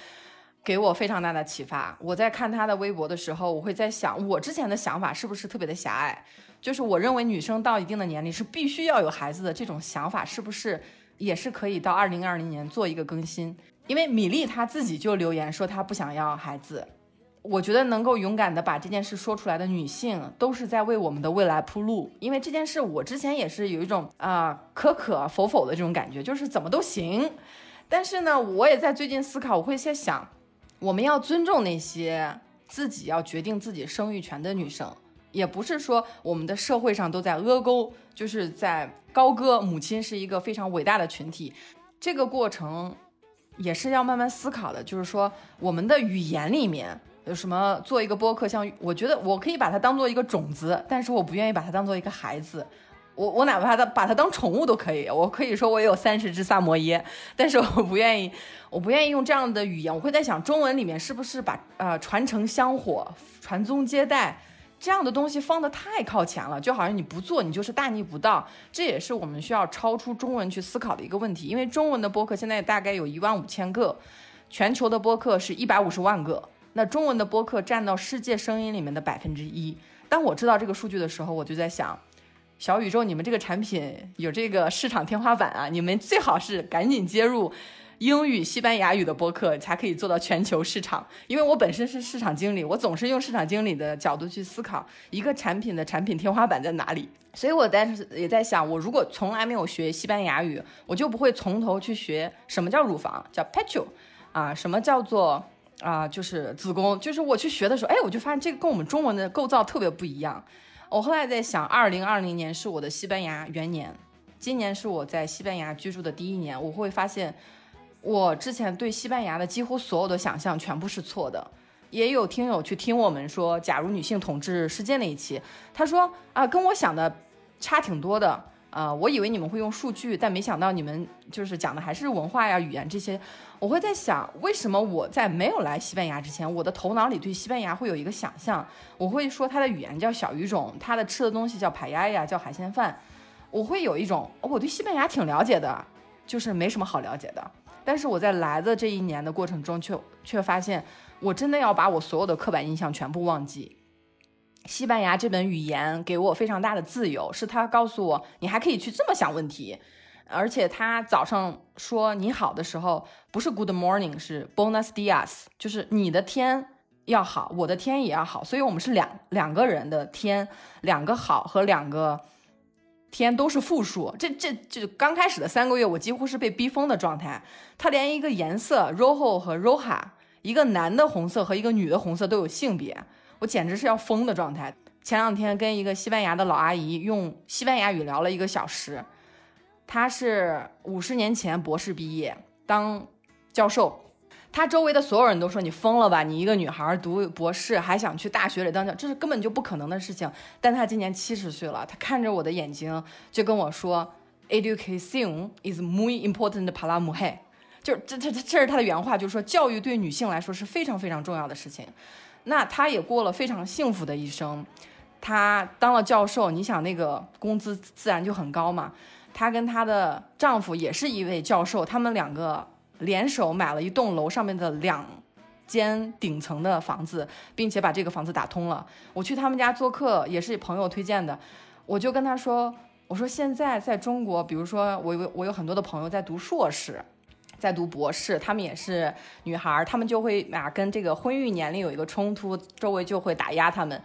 给我非常大的启发。我在看他的微博的时候，我会在想，我之前的想法是不是特别的狭隘？就是我认为女生到一定的年龄是必须要有孩子的这种想法，是不是也是可以到二零二零年做一个更新？因为米粒她自己就留言说她不想要孩子。我觉得能够勇敢的把这件事说出来的女性，都是在为我们的未来铺路。因为这件事，我之前也是有一种啊可可否否的这种感觉，就是怎么都行。但是呢，我也在最近思考，我会在想，我们要尊重那些自己要决定自己生育权的女生，也不是说我们的社会上都在阿勾，就是在高歌母亲是一个非常伟大的群体。这个过程也是要慢慢思考的，就是说我们的语言里面。有什么做一个播客？像我觉得我可以把它当做一个种子，但是我不愿意把它当做一个孩子。我我哪怕它把它当宠物都可以。我可以说我有三十只萨摩耶，但是我不愿意，我不愿意用这样的语言。我会在想，中文里面是不是把呃传承香火、传宗接代这样的东西放得太靠前了？就好像你不做，你就是大逆不道。这也是我们需要超出中文去思考的一个问题。因为中文的播客现在大概有一万五千个，全球的播客是一百五十万个。那中文的播客占到世界声音里面的百分之一。当我知道这个数据的时候，我就在想，小宇宙，你们这个产品有这个市场天花板啊！你们最好是赶紧接入英语、西班牙语的播客，才可以做到全球市场。因为我本身是市场经理，我总是用市场经理的角度去思考一个产品的产品天花板在哪里。所以我在也在想，我如果从来没有学西班牙语，我就不会从头去学什么叫乳房，叫 pecho，啊，什么叫做。啊，就是子宫，就是我去学的时候，哎，我就发现这个跟我们中文的构造特别不一样。我后来在想，二零二零年是我的西班牙元年，今年是我在西班牙居住的第一年。我会发现，我之前对西班牙的几乎所有的想象全部是错的。也有听友去听我们说，假如女性统治世界那一期，他说啊，跟我想的差挺多的。啊，我以为你们会用数据，但没想到你们就是讲的还是文化呀、语言这些。我会在想，为什么我在没有来西班牙之前，我的头脑里对西班牙会有一个想象？我会说它的语言叫小语种，它的吃的东西叫排鸭呀，叫海鲜饭。我会有一种我对西班牙挺了解的，就是没什么好了解的。但是我在来的这一年的过程中，却却发现，我真的要把我所有的刻板印象全部忘记。西班牙这本语言给我非常大的自由，是他告诉我你还可以去这么想问题，而且他早上说你好的时候不是 Good morning，是 Buenos dias，就是你的天要好，我的天也要好，所以我们是两两个人的天，两个好和两个天都是复数。这这这刚开始的三个月，我几乎是被逼疯的状态。他连一个颜色 rojo 和 roja，一个男的红色和一个女的红色都有性别。我简直是要疯的状态。前两天跟一个西班牙的老阿姨用西班牙语聊了一个小时，她是五十年前博士毕业当教授，她周围的所有人都说你疯了吧，你一个女孩读博士还想去大学里当教，这是根本就不可能的事情。但她今年七十岁了，她看着我的眼睛就跟我说，Education is muy important para mujer。就这这这是她的原话，就是说教育对女性来说是非常非常重要的事情。那他也过了非常幸福的一生，他当了教授，你想那个工资自然就很高嘛。她跟她的丈夫也是一位教授，他们两个联手买了一栋楼上面的两间顶层的房子，并且把这个房子打通了。我去他们家做客，也是朋友推荐的，我就跟他说：“我说现在在中国，比如说我有我有很多的朋友在读硕士。”在读博士，他们也是女孩，他们就会啊跟这个婚育年龄有一个冲突，周围就会打压他们。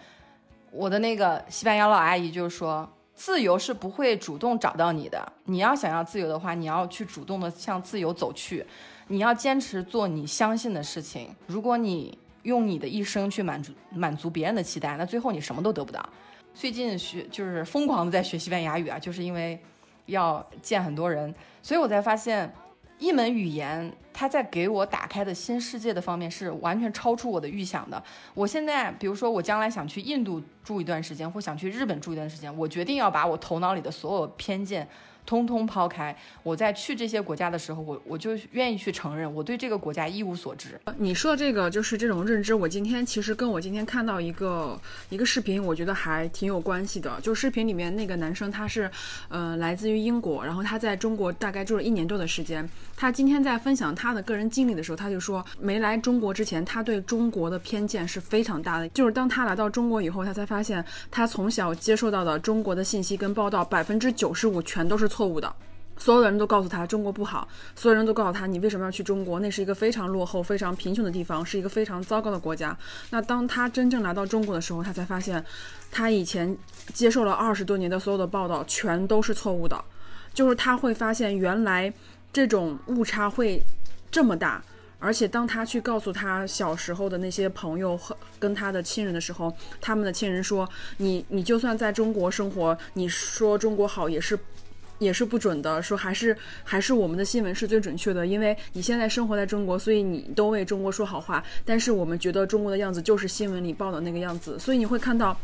我的那个西班牙老阿姨就说，自由是不会主动找到你的，你要想要自由的话，你要去主动的向自由走去，你要坚持做你相信的事情。如果你用你的一生去满足满足别人的期待，那最后你什么都得不到。最近学就是疯狂的在学西班牙语啊，就是因为要见很多人，所以我才发现。一门语言，它在给我打开的新世界的方面是完全超出我的预想的。我现在，比如说我将来想去印度住一段时间，或想去日本住一段时间，我决定要把我头脑里的所有偏见。通通抛开，我在去这些国家的时候，我我就愿意去承认，我对这个国家一无所知。你说的这个就是这种认知，我今天其实跟我今天看到一个一个视频，我觉得还挺有关系的。就视频里面那个男生，他是，呃，来自于英国，然后他在中国大概住了一年多的时间。他今天在分享他的个人经历的时候，他就说，没来中国之前，他对中国的偏见是非常大的。就是当他来到中国以后，他才发现，他从小接受到的中国的信息跟报道，百分之九十五全都是错误的，所有的人都告诉他中国不好，所有人都告诉他你为什么要去中国？那是一个非常落后、非常贫穷的地方，是一个非常糟糕的国家。那当他真正来到中国的时候，他才发现，他以前接受了二十多年的所有的报道全都是错误的，就是他会发现原来这种误差会这么大。而且当他去告诉他小时候的那些朋友和跟他的亲人的时候，他们的亲人说：“你你就算在中国生活，你说中国好也是。”也是不准的，说还是还是我们的新闻是最准确的，因为你现在生活在中国，所以你都为中国说好话。但是我们觉得中国的样子就是新闻里报的那个样子，所以你会看到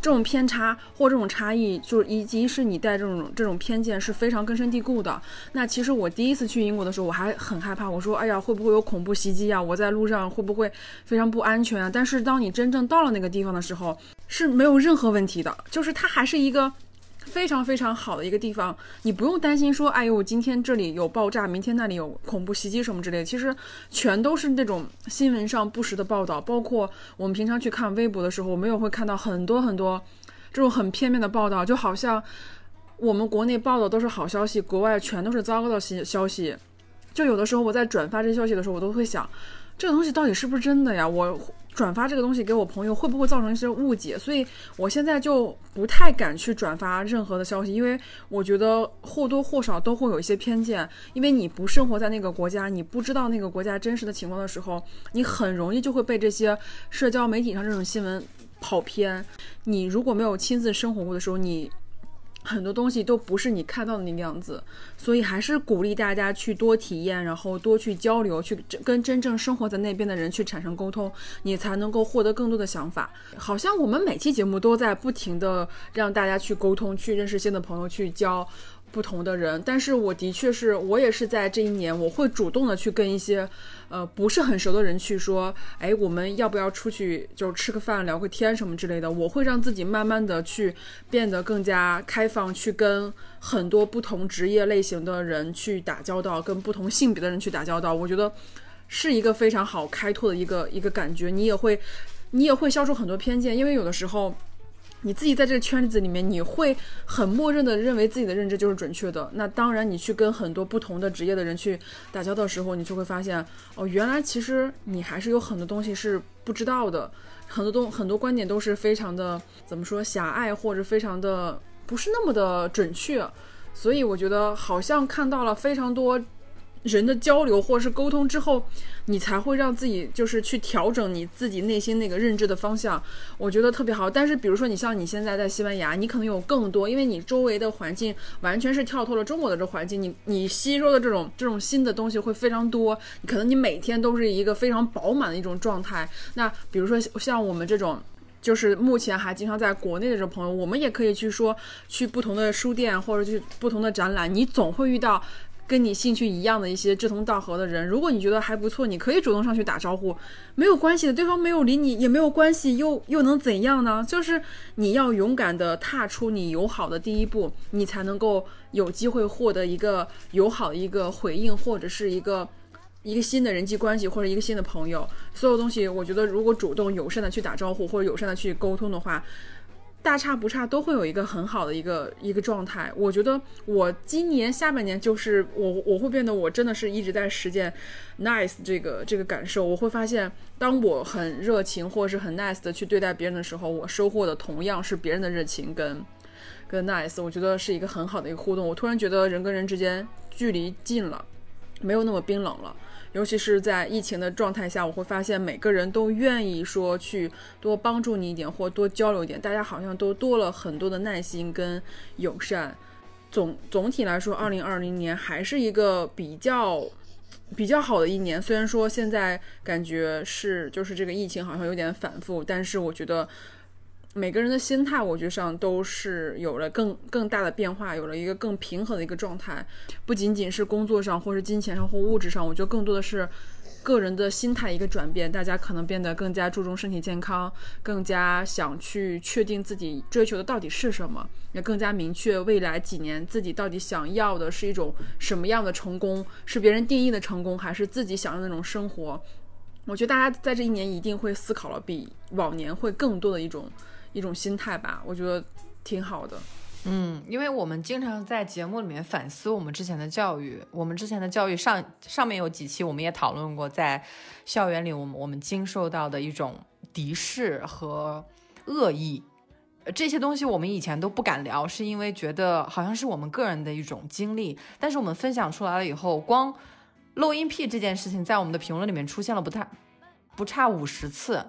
这种偏差或这种差异，就是以及是你带这种这种偏见是非常根深蒂固的。那其实我第一次去英国的时候，我还很害怕，我说哎呀会不会有恐怖袭击啊？我在路上会不会非常不安全啊？但是当你真正到了那个地方的时候，是没有任何问题的，就是它还是一个。非常非常好的一个地方，你不用担心说，哎呦，今天这里有爆炸，明天那里有恐怖袭击什么之类的。其实全都是那种新闻上不实的报道，包括我们平常去看微博的时候，我们也会看到很多很多这种很片面的报道，就好像我们国内报的都是好消息，国外全都是糟糕的消消息。就有的时候我在转发这消息的时候，我都会想，这个东西到底是不是真的呀？我。转发这个东西给我朋友会不会造成一些误解？所以我现在就不太敢去转发任何的消息，因为我觉得或多或少都会有一些偏见。因为你不生活在那个国家，你不知道那个国家真实的情况的时候，你很容易就会被这些社交媒体上这种新闻跑偏。你如果没有亲自生活过的时候，你。很多东西都不是你看到的那个样子，所以还是鼓励大家去多体验，然后多去交流，去跟真正生活在那边的人去产生沟通，你才能够获得更多的想法。好像我们每期节目都在不停的让大家去沟通，去认识新的朋友，去交。不同的人，但是我的确是我也是在这一年，我会主动的去跟一些，呃，不是很熟的人去说，哎，我们要不要出去，就是吃个饭，聊个天什么之类的。我会让自己慢慢的去变得更加开放，去跟很多不同职业类型的人去打交道，跟不同性别的人去打交道。我觉得是一个非常好开拓的一个一个感觉。你也会，你也会消除很多偏见，因为有的时候。你自己在这个圈子里面，你会很默认的认为自己的认知就是准确的。那当然，你去跟很多不同的职业的人去打交道的时候，你就会发现，哦，原来其实你还是有很多东西是不知道的，很多东很多观点都是非常的怎么说狭隘，或者非常的不是那么的准确。所以我觉得好像看到了非常多。人的交流或是沟通之后，你才会让自己就是去调整你自己内心那个认知的方向，我觉得特别好。但是比如说你像你现在在西班牙，你可能有更多，因为你周围的环境完全是跳脱了中国的这环境，你你吸收的这种这种新的东西会非常多，可能你每天都是一个非常饱满的一种状态。那比如说像我们这种，就是目前还经常在国内的这朋友，我们也可以去说去不同的书店或者去不同的展览，你总会遇到。跟你兴趣一样的一些志同道合的人。如果你觉得还不错，你可以主动上去打招呼，没有关系的，对方没有理你也没有关系，又又能怎样呢？就是你要勇敢的踏出你友好的第一步，你才能够有机会获得一个友好的一个回应，或者是一个。一个新的人际关系或者一个新的朋友，所有东西，我觉得如果主动友善的去打招呼或者友善的去沟通的话，大差不差都会有一个很好的一个一个状态。我觉得我今年下半年就是我我会变得我真的是一直在实践 nice 这个这个感受。我会发现，当我很热情或者是很 nice 的去对待别人的时候，我收获的同样是别人的热情跟跟 nice。我觉得是一个很好的一个互动。我突然觉得人跟人之间距离近了，没有那么冰冷了。尤其是在疫情的状态下，我会发现每个人都愿意说去多帮助你一点，或多交流一点。大家好像都多了很多的耐心跟友善。总总体来说，二零二零年还是一个比较比较好的一年。虽然说现在感觉是就是这个疫情好像有点反复，但是我觉得。每个人的心态，我觉得上都是有了更更大的变化，有了一个更平和的一个状态。不仅仅是工作上，或是金钱上或物质上，我觉得更多的是个人的心态一个转变。大家可能变得更加注重身体健康，更加想去确定自己追求的到底是什么，也更加明确未来几年自己到底想要的是一种什么样的成功，是别人定义的成功，还是自己想要的那种生活。我觉得大家在这一年一定会思考了，比往年会更多的一种。一种心态吧，我觉得挺好的。嗯，因为我们经常在节目里面反思我们之前的教育，我们之前的教育上上面有几期我们也讨论过，在校园里我们我们经受到的一种敌视和恶意，这些东西我们以前都不敢聊，是因为觉得好像是我们个人的一种经历。但是我们分享出来了以后，光漏音癖这件事情在我们的评论里面出现了不太不差五十次。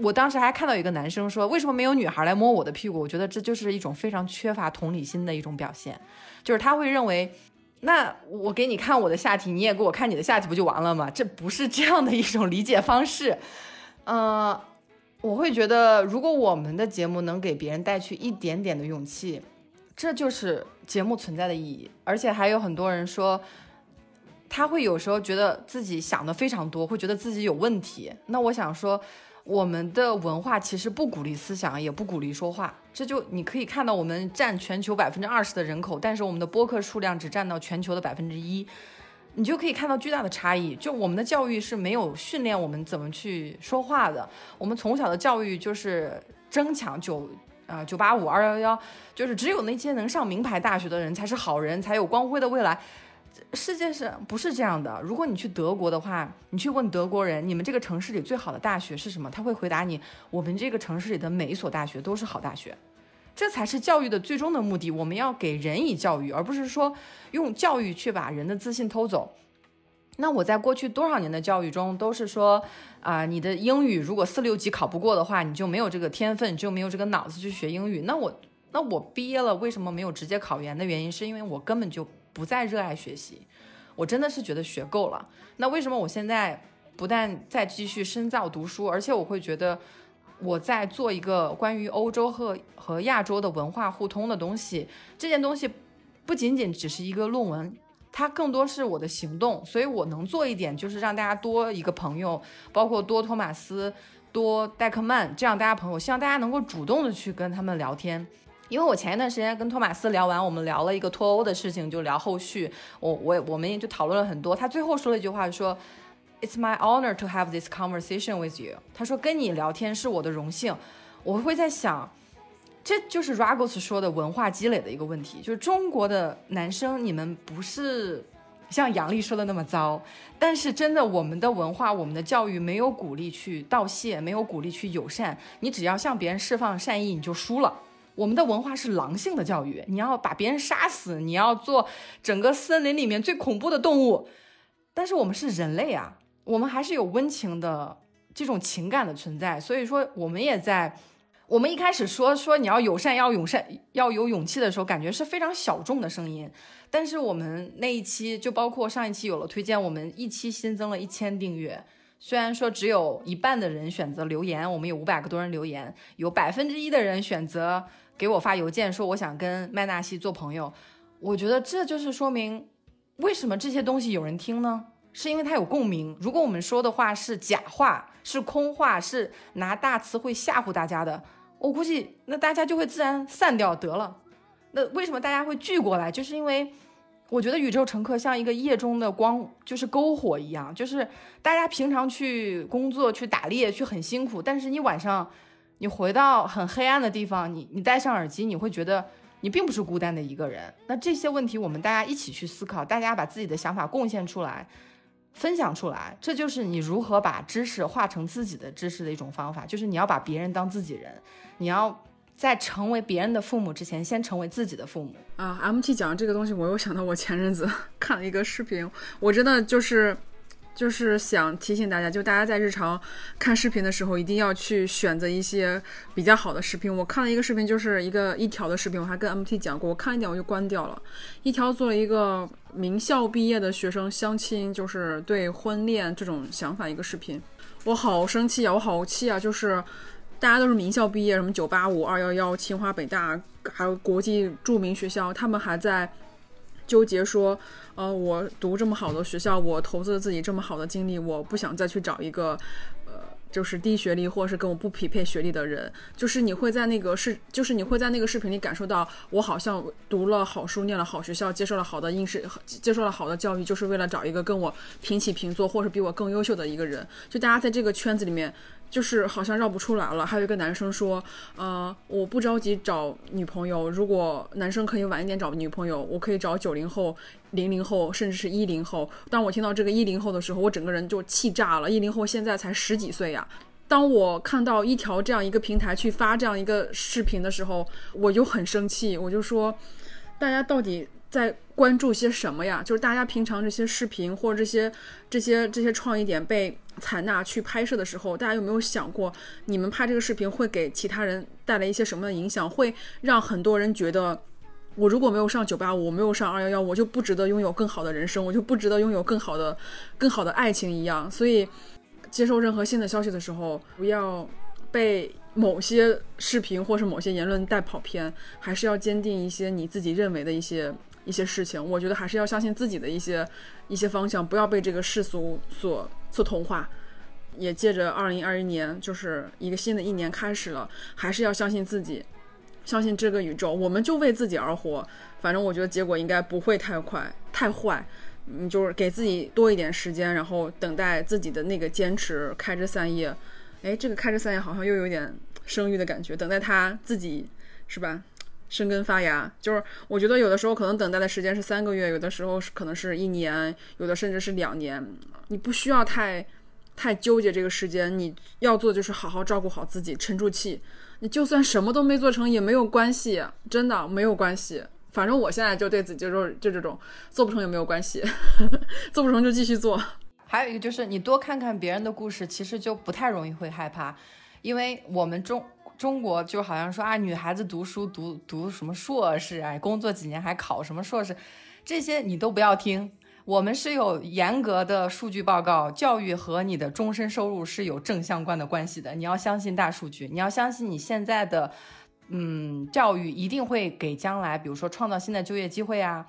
我当时还看到一个男生说：“为什么没有女孩来摸我的屁股？”我觉得这就是一种非常缺乏同理心的一种表现，就是他会认为，那我给你看我的下体，你也给我看你的下体，不就完了吗？这不是这样的一种理解方式。嗯，我会觉得，如果我们的节目能给别人带去一点点的勇气，这就是节目存在的意义。而且还有很多人说，他会有时候觉得自己想的非常多，会觉得自己有问题。那我想说。我们的文化其实不鼓励思想，也不鼓励说话。这就你可以看到，我们占全球百分之二十的人口，但是我们的播客数量只占到全球的百分之一，你就可以看到巨大的差异。就我们的教育是没有训练我们怎么去说话的，我们从小的教育就是争抢九啊九八五二幺幺，就是只有那些能上名牌大学的人才是好人，才有光辉的未来。世界上不是这样的。如果你去德国的话，你去问德国人，你们这个城市里最好的大学是什么？他会回答你，我们这个城市里的每一所大学都是好大学。这才是教育的最终的目的。我们要给人以教育，而不是说用教育去把人的自信偷走。那我在过去多少年的教育中，都是说啊，你的英语如果四六级考不过的话，你就没有这个天分，就没有这个脑子去学英语。那我那我毕业了，为什么没有直接考研的原因，是因为我根本就。不再热爱学习，我真的是觉得学够了。那为什么我现在不但在继续深造读书，而且我会觉得我在做一个关于欧洲和和亚洲的文化互通的东西？这件东西不仅仅只是一个论文，它更多是我的行动。所以我能做一点，就是让大家多一个朋友，包括多托马斯、多戴克曼这样大家朋友，希望大家能够主动的去跟他们聊天。因为我前一段时间跟托马斯聊完，我们聊了一个脱欧的事情，就聊后续。我我我们也就讨论了很多。他最后说了一句话，说：“It's my honor to have this conversation with you。”他说：“跟你聊天是我的荣幸。”我会在想，这就是 Ragos 说的文化积累的一个问题，就是中国的男生，你们不是像杨丽说的那么糟，但是真的，我们的文化、我们的教育没有鼓励去道谢，没有鼓励去友善。你只要向别人释放善意，你就输了。我们的文化是狼性的教育，你要把别人杀死，你要做整个森林里面最恐怖的动物。但是我们是人类啊，我们还是有温情的这种情感的存在。所以说，我们也在我们一开始说说你要友善，要勇善，要有勇气的时候，感觉是非常小众的声音。但是我们那一期就包括上一期有了推荐，我们一期新增了一千订阅。虽然说只有一半的人选择留言，我们有五百个多人留言，有百分之一的人选择。给我发邮件说我想跟麦纳西做朋友，我觉得这就是说明为什么这些东西有人听呢？是因为它有共鸣。如果我们说的话是假话，是空话，是拿大词汇吓唬大家的，我估计那大家就会自然散掉得了。那为什么大家会聚过来？就是因为我觉得宇宙乘客像一个夜中的光，就是篝火一样，就是大家平常去工作、去打猎、去很辛苦，但是你晚上你回到很黑暗的地方，你你戴上耳机，你会觉得。你并不是孤单的一个人，那这些问题我们大家一起去思考，大家把自己的想法贡献出来，分享出来，这就是你如何把知识化成自己的知识的一种方法。就是你要把别人当自己人，你要在成为别人的父母之前，先成为自己的父母啊。MT 讲的这个东西，我又想到我前阵子 看了一个视频，我真的就是。就是想提醒大家，就大家在日常看视频的时候，一定要去选择一些比较好的视频。我看了一个视频，就是一个一条的视频，我还跟 MT 讲过，我看一点我就关掉了。一条做了一个名校毕业的学生相亲，就是对婚恋这种想法一个视频，我好生气啊，我好气啊！就是大家都是名校毕业，什么九八五、二幺幺、清华、北大，还有国际著名学校，他们还在纠结说。呃，我读这么好的学校，我投资了自己这么好的精力，我不想再去找一个，呃，就是低学历或者是跟我不匹配学历的人。就是你会在那个视，就是你会在那个视频里感受到，我好像读了好书，念了好学校，接受了好的应试，接受了好的教育，就是为了找一个跟我平起平坐或者比我更优秀的一个人。就大家在这个圈子里面。就是好像绕不出来了。还有一个男生说，呃，我不着急找女朋友。如果男生可以晚一点找女朋友，我可以找九零后、零零后，甚至是一零后。当我听到这个一零后的时候，我整个人就气炸了。一零后现在才十几岁呀。当我看到一条这样一个平台去发这样一个视频的时候，我就很生气。我就说，大家到底？在关注些什么呀？就是大家平常这些视频或者这些、这些、这些创意点被采纳去拍摄的时候，大家有没有想过，你们拍这个视频会给其他人带来一些什么的影响？会让很多人觉得，我如果没有上九八五，我没有上二幺幺，我就不值得拥有更好的人生，我就不值得拥有更好的、更好的爱情一样。所以，接受任何新的消息的时候，不要被某些视频或是某些言论带跑偏，还是要坚定一些你自己认为的一些。一些事情，我觉得还是要相信自己的一些一些方向，不要被这个世俗所做童话。也借着二零二一年，就是一个新的一年开始了，还是要相信自己，相信这个宇宙，我们就为自己而活。反正我觉得结果应该不会太快太坏，你就是给自己多一点时间，然后等待自己的那个坚持开枝散叶。哎，这个开枝散叶好像又有点生育的感觉，等待它自己，是吧？生根发芽，就是我觉得有的时候可能等待的时间是三个月，有的时候可能是一年，有的甚至是两年。你不需要太太纠结这个时间，你要做就是好好照顾好自己，沉住气。你就算什么都没做成也没有关系，真的没有关系。反正我现在就对自己就是就这种，做不成也没有关系，做不成就继续做。还有一个就是你多看看别人的故事，其实就不太容易会害怕，因为我们中。中国就好像说啊，女孩子读书读读什么硕士啊，工作几年还考什么硕士，这些你都不要听。我们是有严格的数据报告，教育和你的终身收入是有正相关的关系的。你要相信大数据，你要相信你现在的，嗯，教育一定会给将来，比如说创造新的就业机会啊。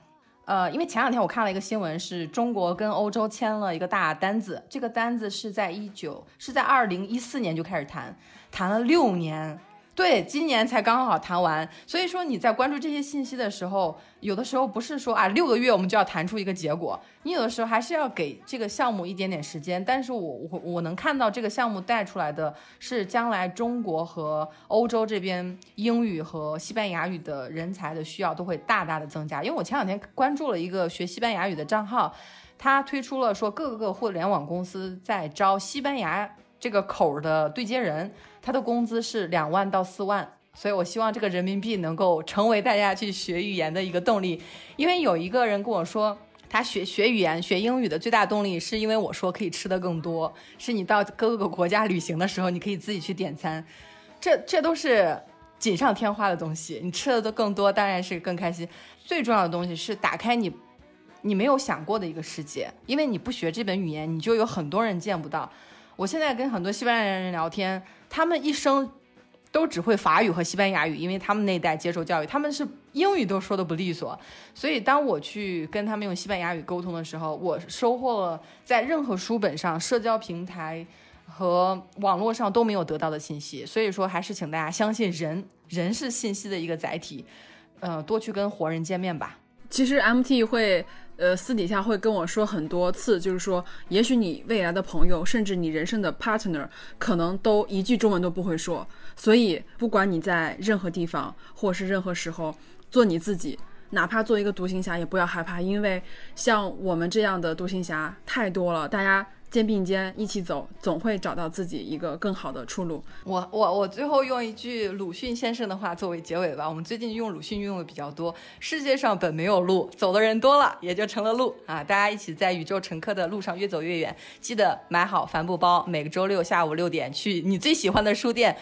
呃，因为前两天我看了一个新闻，是中国跟欧洲签了一个大单子，这个单子是在一九是在二零一四年就开始谈。谈了六年，对，今年才刚好谈完。所以说你在关注这些信息的时候，有的时候不是说啊六个月我们就要谈出一个结果，你有的时候还是要给这个项目一点点时间。但是我我我能看到这个项目带出来的是将来中国和欧洲这边英语和西班牙语的人才的需要都会大大的增加。因为我前两天关注了一个学西班牙语的账号，他推出了说各个互联网公司在招西班牙这个口的对接人。他的工资是两万到四万，所以我希望这个人民币能够成为大家去学语言的一个动力。因为有一个人跟我说，他学学语言、学英语的最大动力是因为我说可以吃的更多，是你到各个国家旅行的时候，你可以自己去点餐，这这都是锦上添花的东西。你吃的都更多，当然是更开心。最重要的东西是打开你你没有想过的一个世界，因为你不学这本语言，你就有很多人见不到。我现在跟很多西班牙人聊天。他们一生都只会法语和西班牙语，因为他们那代接受教育，他们是英语都说的不利索。所以当我去跟他们用西班牙语沟通的时候，我收获了在任何书本上、社交平台和网络上都没有得到的信息。所以说，还是请大家相信人，人是信息的一个载体，呃，多去跟活人见面吧。其实 MT 会。呃，私底下会跟我说很多次，就是说，也许你未来的朋友，甚至你人生的 partner，可能都一句中文都不会说。所以，不管你在任何地方，或是任何时候，做你自己，哪怕做一个独行侠，也不要害怕，因为像我们这样的独行侠太多了，大家。肩并肩一起走，总会找到自己一个更好的出路。我我我最后用一句鲁迅先生的话作为结尾吧。我们最近用鲁迅用的比较多。世界上本没有路，走的人多了，也就成了路啊！大家一起在宇宙乘客的路上越走越远。记得买好帆布包，每个周六下午六点去你最喜欢的书店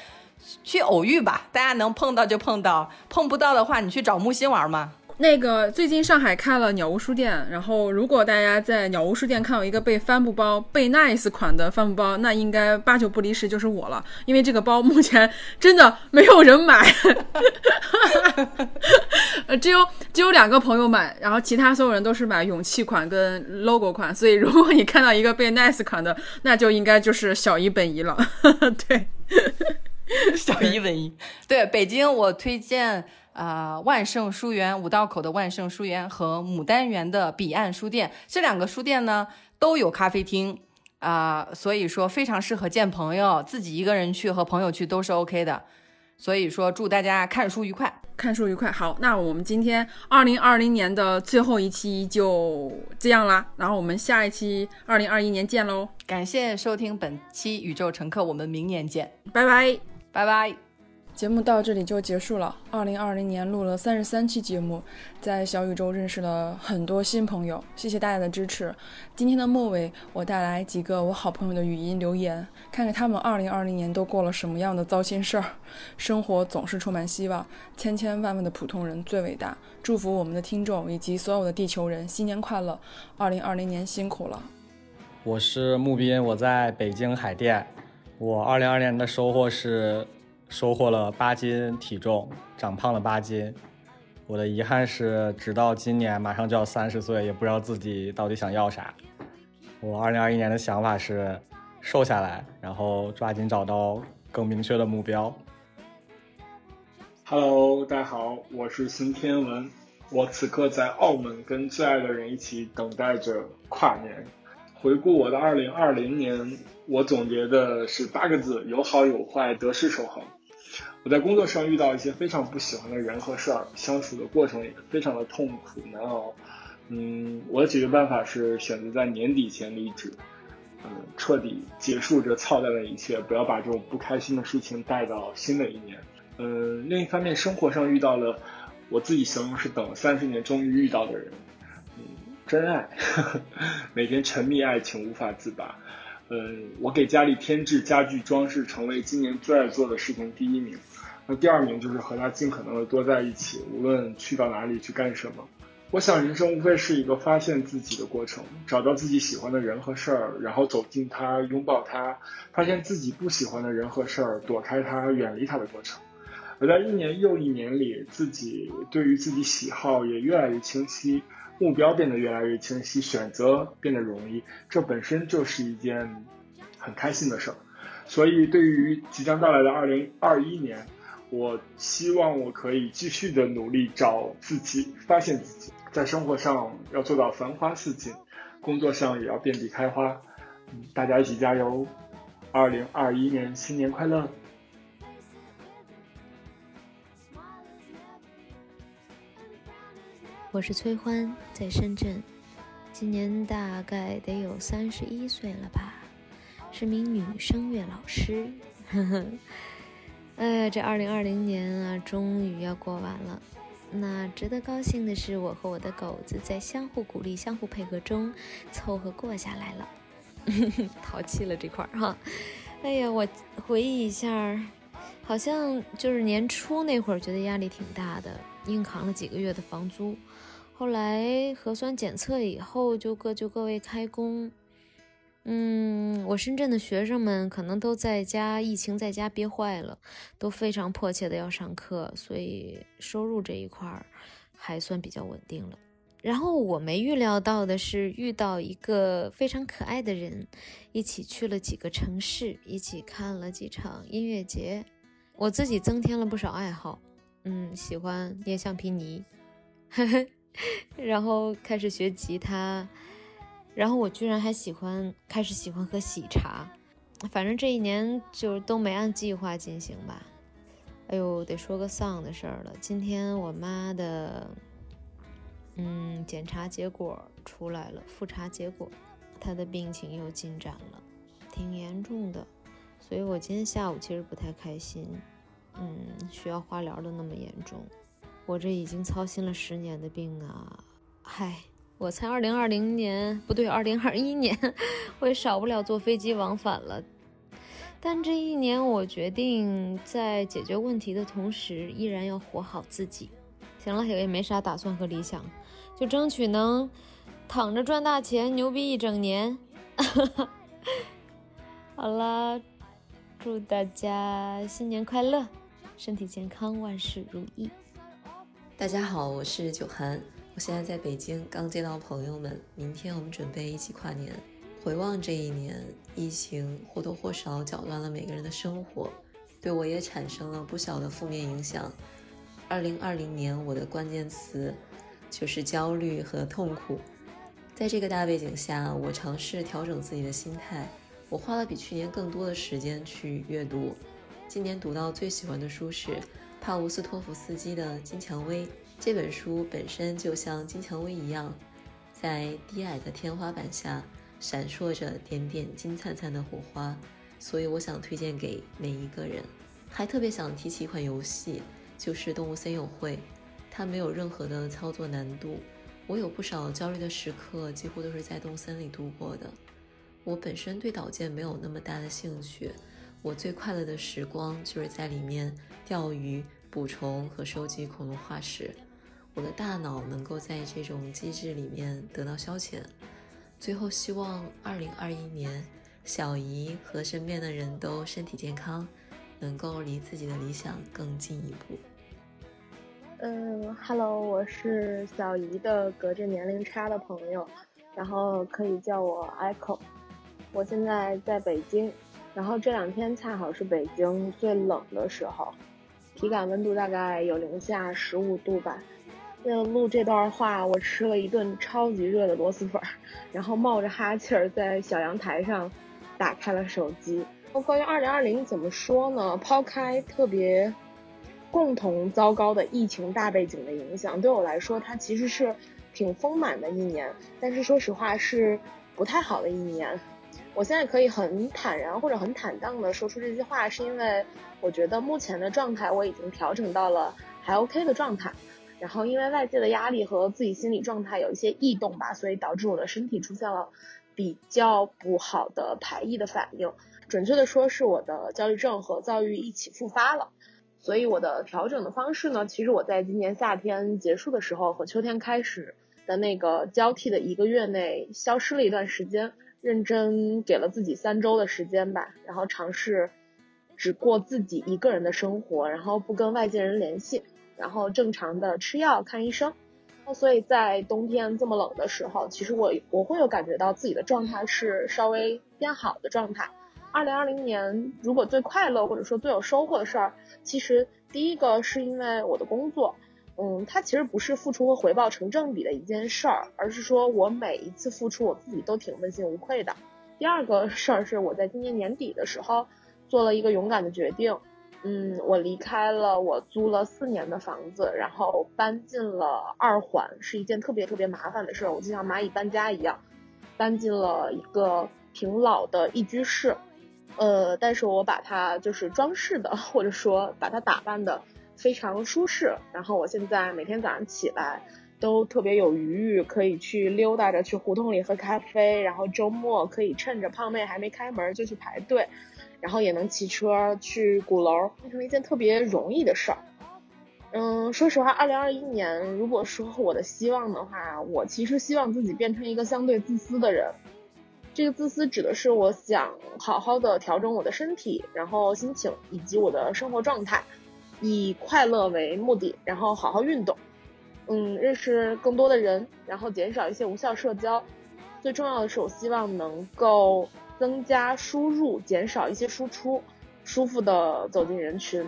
去偶遇吧。大家能碰到就碰到，碰不到的话，你去找木心玩嘛。那个最近上海开了鸟屋书店，然后如果大家在鸟屋书店看到一个背帆布包、背 Nice 款的帆布包，那应该八九不离十就是我了，因为这个包目前真的没有人买，呃，只有只有两个朋友买，然后其他所有人都是买勇气款跟 logo 款，所以如果你看到一个背 Nice 款的，那就应该就是小姨本姨了，对，小姨本姨，对，北京我推荐。啊，万盛书园五道口的万盛书园和牡丹园的彼岸书店，这两个书店呢都有咖啡厅啊，所以说非常适合见朋友，自己一个人去和朋友去都是 OK 的。所以说祝大家看书愉快，看书愉快。好，那我们今天二零二零年的最后一期就这样啦，然后我们下一期二零二一年见喽。感谢收听本期宇宙乘客，我们明年见，拜拜，拜拜。节目到这里就结束了。二零二零年录了三十三期节目，在小宇宙认识了很多新朋友，谢谢大家的支持。今天的末尾，我带来几个我好朋友的语音留言，看看他们二零二零年都过了什么样的糟心事儿。生活总是充满希望，千千万万的普通人最伟大。祝福我们的听众以及所有的地球人新年快乐！二零二零年辛苦了。我是木斌，我在北京海淀。我二零二零年的收获是。收获了八斤体重，长胖了八斤。我的遗憾是，直到今年马上就要三十岁，也不知道自己到底想要啥。我二零二一年的想法是瘦下来，然后抓紧找到更明确的目标。Hello，大家好，我是孙天文。我此刻在澳门，跟最爱的人一起等待着跨年。回顾我的二零二零年，我总结的是八个字：有好有坏，得失守恒。我在工作上遇到一些非常不喜欢的人和事儿，相处的过程也非常的痛苦难熬。嗯，我的解决办法是选择在年底前离职，嗯，彻底结束这操蛋的一切，不要把这种不开心的事情带到新的一年。嗯，另一方面，生活上遇到了我自己形容是等了三十年终于遇到的人，嗯，真爱，每天沉迷爱情无法自拔。呃，我给家里添置家具装饰，成为今年最爱做的事情第一名。那第二名就是和他尽可能的多在一起，无论去到哪里去干什么。我想人生无非是一个发现自己的过程，找到自己喜欢的人和事儿，然后走进他，拥抱他，发现自己不喜欢的人和事儿，躲开他，远离他的过程。而在一年又一年里，自己对于自己喜好也越来越清晰。目标变得越来越清晰，选择变得容易，这本身就是一件很开心的事儿。所以，对于即将到来的二零二一年，我希望我可以继续的努力找自己，发现自己，在生活上要做到繁花似锦，工作上也要遍地开花。嗯大家一起加油！二零二一年新年快乐！我是崔欢，在深圳，今年大概得有三十一岁了吧，是名女声乐老师。呵呵，哎，这二零二零年啊，终于要过完了。那值得高兴的是，我和我的狗子在相互鼓励、相互配合中，凑合过下来了。淘气了这块儿哈。哎呀，我回忆一下，好像就是年初那会儿，觉得压力挺大的，硬扛了几个月的房租。后来核酸检测以后，就各就各位开工。嗯，我深圳的学生们可能都在家，疫情在家憋坏了，都非常迫切的要上课，所以收入这一块儿还算比较稳定了。然后我没预料到的是，遇到一个非常可爱的人，一起去了几个城市，一起看了几场音乐节，我自己增添了不少爱好。嗯，喜欢捏橡皮泥，呵 呵然后开始学吉他，然后我居然还喜欢开始喜欢喝喜茶。反正这一年就都没按计划进行吧。哎呦，得说个丧的事儿了，今天我妈的。嗯，检查结果出来了，复查结果，她的病情又进展了，挺严重的，所以我今天下午其实不太开心。嗯，需要化疗的那么严重，我这已经操心了十年的病啊！嗨，我才二零二零年，不对，二零二一年，我也少不了坐飞机往返了。但这一年，我决定在解决问题的同时，依然要活好自己。行了，也没啥打算和理想。就争取能躺着赚大钱，牛逼一整年。好了，祝大家新年快乐，身体健康，万事如意。大家好，我是九涵，我现在在北京，刚见到朋友们，明天我们准备一起跨年。回望这一年，疫情或多或少搅乱了每个人的生活，对我也产生了不小的负面影响。二零二零年，我的关键词。就是焦虑和痛苦，在这个大背景下，我尝试调整自己的心态。我花了比去年更多的时间去阅读。今年读到最喜欢的书是帕乌斯托夫斯基的《金蔷薇》。这本书本身就像金蔷薇一样，在低矮的天花板下闪烁着点点金灿灿的火花，所以我想推荐给每一个人。还特别想提起一款游戏，就是《动物森友会》。它没有任何的操作难度，我有不少焦虑的时刻，几乎都是在动森里度过的。我本身对岛建没有那么大的兴趣，我最快乐的时光就是在里面钓鱼、捕虫和收集恐龙化石。我的大脑能够在这种机制里面得到消遣。最后，希望2021年小姨和身边的人都身体健康，能够离自己的理想更进一步。嗯，Hello，我是小姨的隔着年龄差的朋友，然后可以叫我 Echo。我现在在北京，然后这两天恰好是北京最冷的时候，体感温度大概有零下十五度吧。为了录这段话，我吃了一顿超级热的螺蛳粉，然后冒着哈气儿在小阳台上打开了手机。关于二零二零怎么说呢？抛开特别。共同糟糕的疫情大背景的影响，对我来说，它其实是挺丰满的一年，但是说实话是不太好的一年。我现在可以很坦然或者很坦荡的说出这句话，是因为我觉得目前的状态我已经调整到了还 OK 的状态。然后因为外界的压力和自己心理状态有一些异动吧，所以导致我的身体出现了比较不好的排异的反应。准确的说，是我的焦虑症和躁郁一起复发了。所以我的调整的方式呢，其实我在今年夏天结束的时候和秋天开始的那个交替的一个月内消失了一段时间，认真给了自己三周的时间吧，然后尝试只过自己一个人的生活，然后不跟外界人联系，然后正常的吃药看医生。所以在冬天这么冷的时候，其实我我会有感觉到自己的状态是稍微变好的状态。二零二零年，如果最快乐或者说最有收获的事儿，其实第一个是因为我的工作，嗯，它其实不是付出和回报成正比的一件事儿，而是说我每一次付出，我自己都挺问心无愧的。第二个 事儿是我在今年年底的时候做了一个勇敢的决定，嗯，我离开了我租了四年的房子，然后搬进了二环，是一件特别特别麻烦的事儿，我就像蚂蚁搬家一样，搬进了一个挺老的一居室。呃，但是我把它就是装饰的，或者说把它打扮的非常舒适。然后我现在每天早上起来都特别有余裕，可以去溜达着去胡同里喝咖啡，然后周末可以趁着胖妹还没开门就去排队，然后也能骑车去鼓楼，变成一件特别容易的事儿。嗯，说实话，二零二一年如果说我的希望的话，我其实希望自己变成一个相对自私的人。这个自私指的是我想好好的调整我的身体，然后心情以及我的生活状态，以快乐为目的，然后好好运动，嗯，认识更多的人，然后减少一些无效社交。最重要的是，我希望能够增加输入，减少一些输出，舒服的走进人群。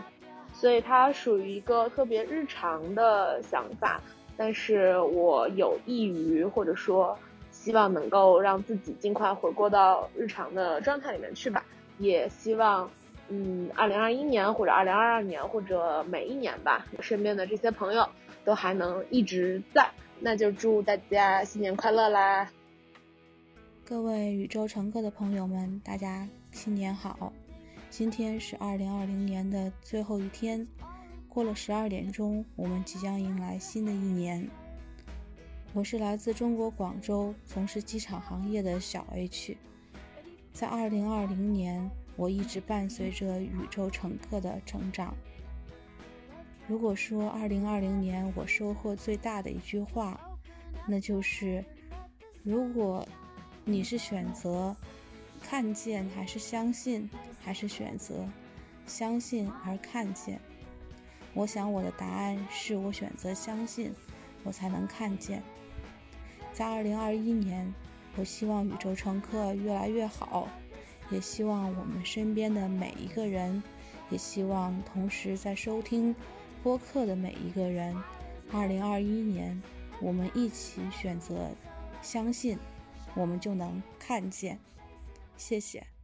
所以它属于一个特别日常的想法，但是我有益于或者说希望能够让自己尽快回过到日常的状态里面去吧。也希望，嗯，二零二一年或者二零二二年或者每一年吧，身边的这些朋友都还能一直在。那就祝大家新年快乐啦！各位宇宙乘客的朋友们，大家新年好！今天是二零二零年的最后一天，过了十二点钟，我们即将迎来新的一年。我是来自中国广州，从事机场行业的小 H。在二零二零年，我一直伴随着宇宙乘客的成长。如果说二零二零年我收获最大的一句话，那就是：如果你是选择看见还是相信？还是选择相信而看见。我想我的答案是我选择相信，我才能看见。在二零二一年，我希望宇宙乘客越来越好，也希望我们身边的每一个人，也希望同时在收听播客的每一个人，二零二一年，我们一起选择相信，我们就能看见。谢谢。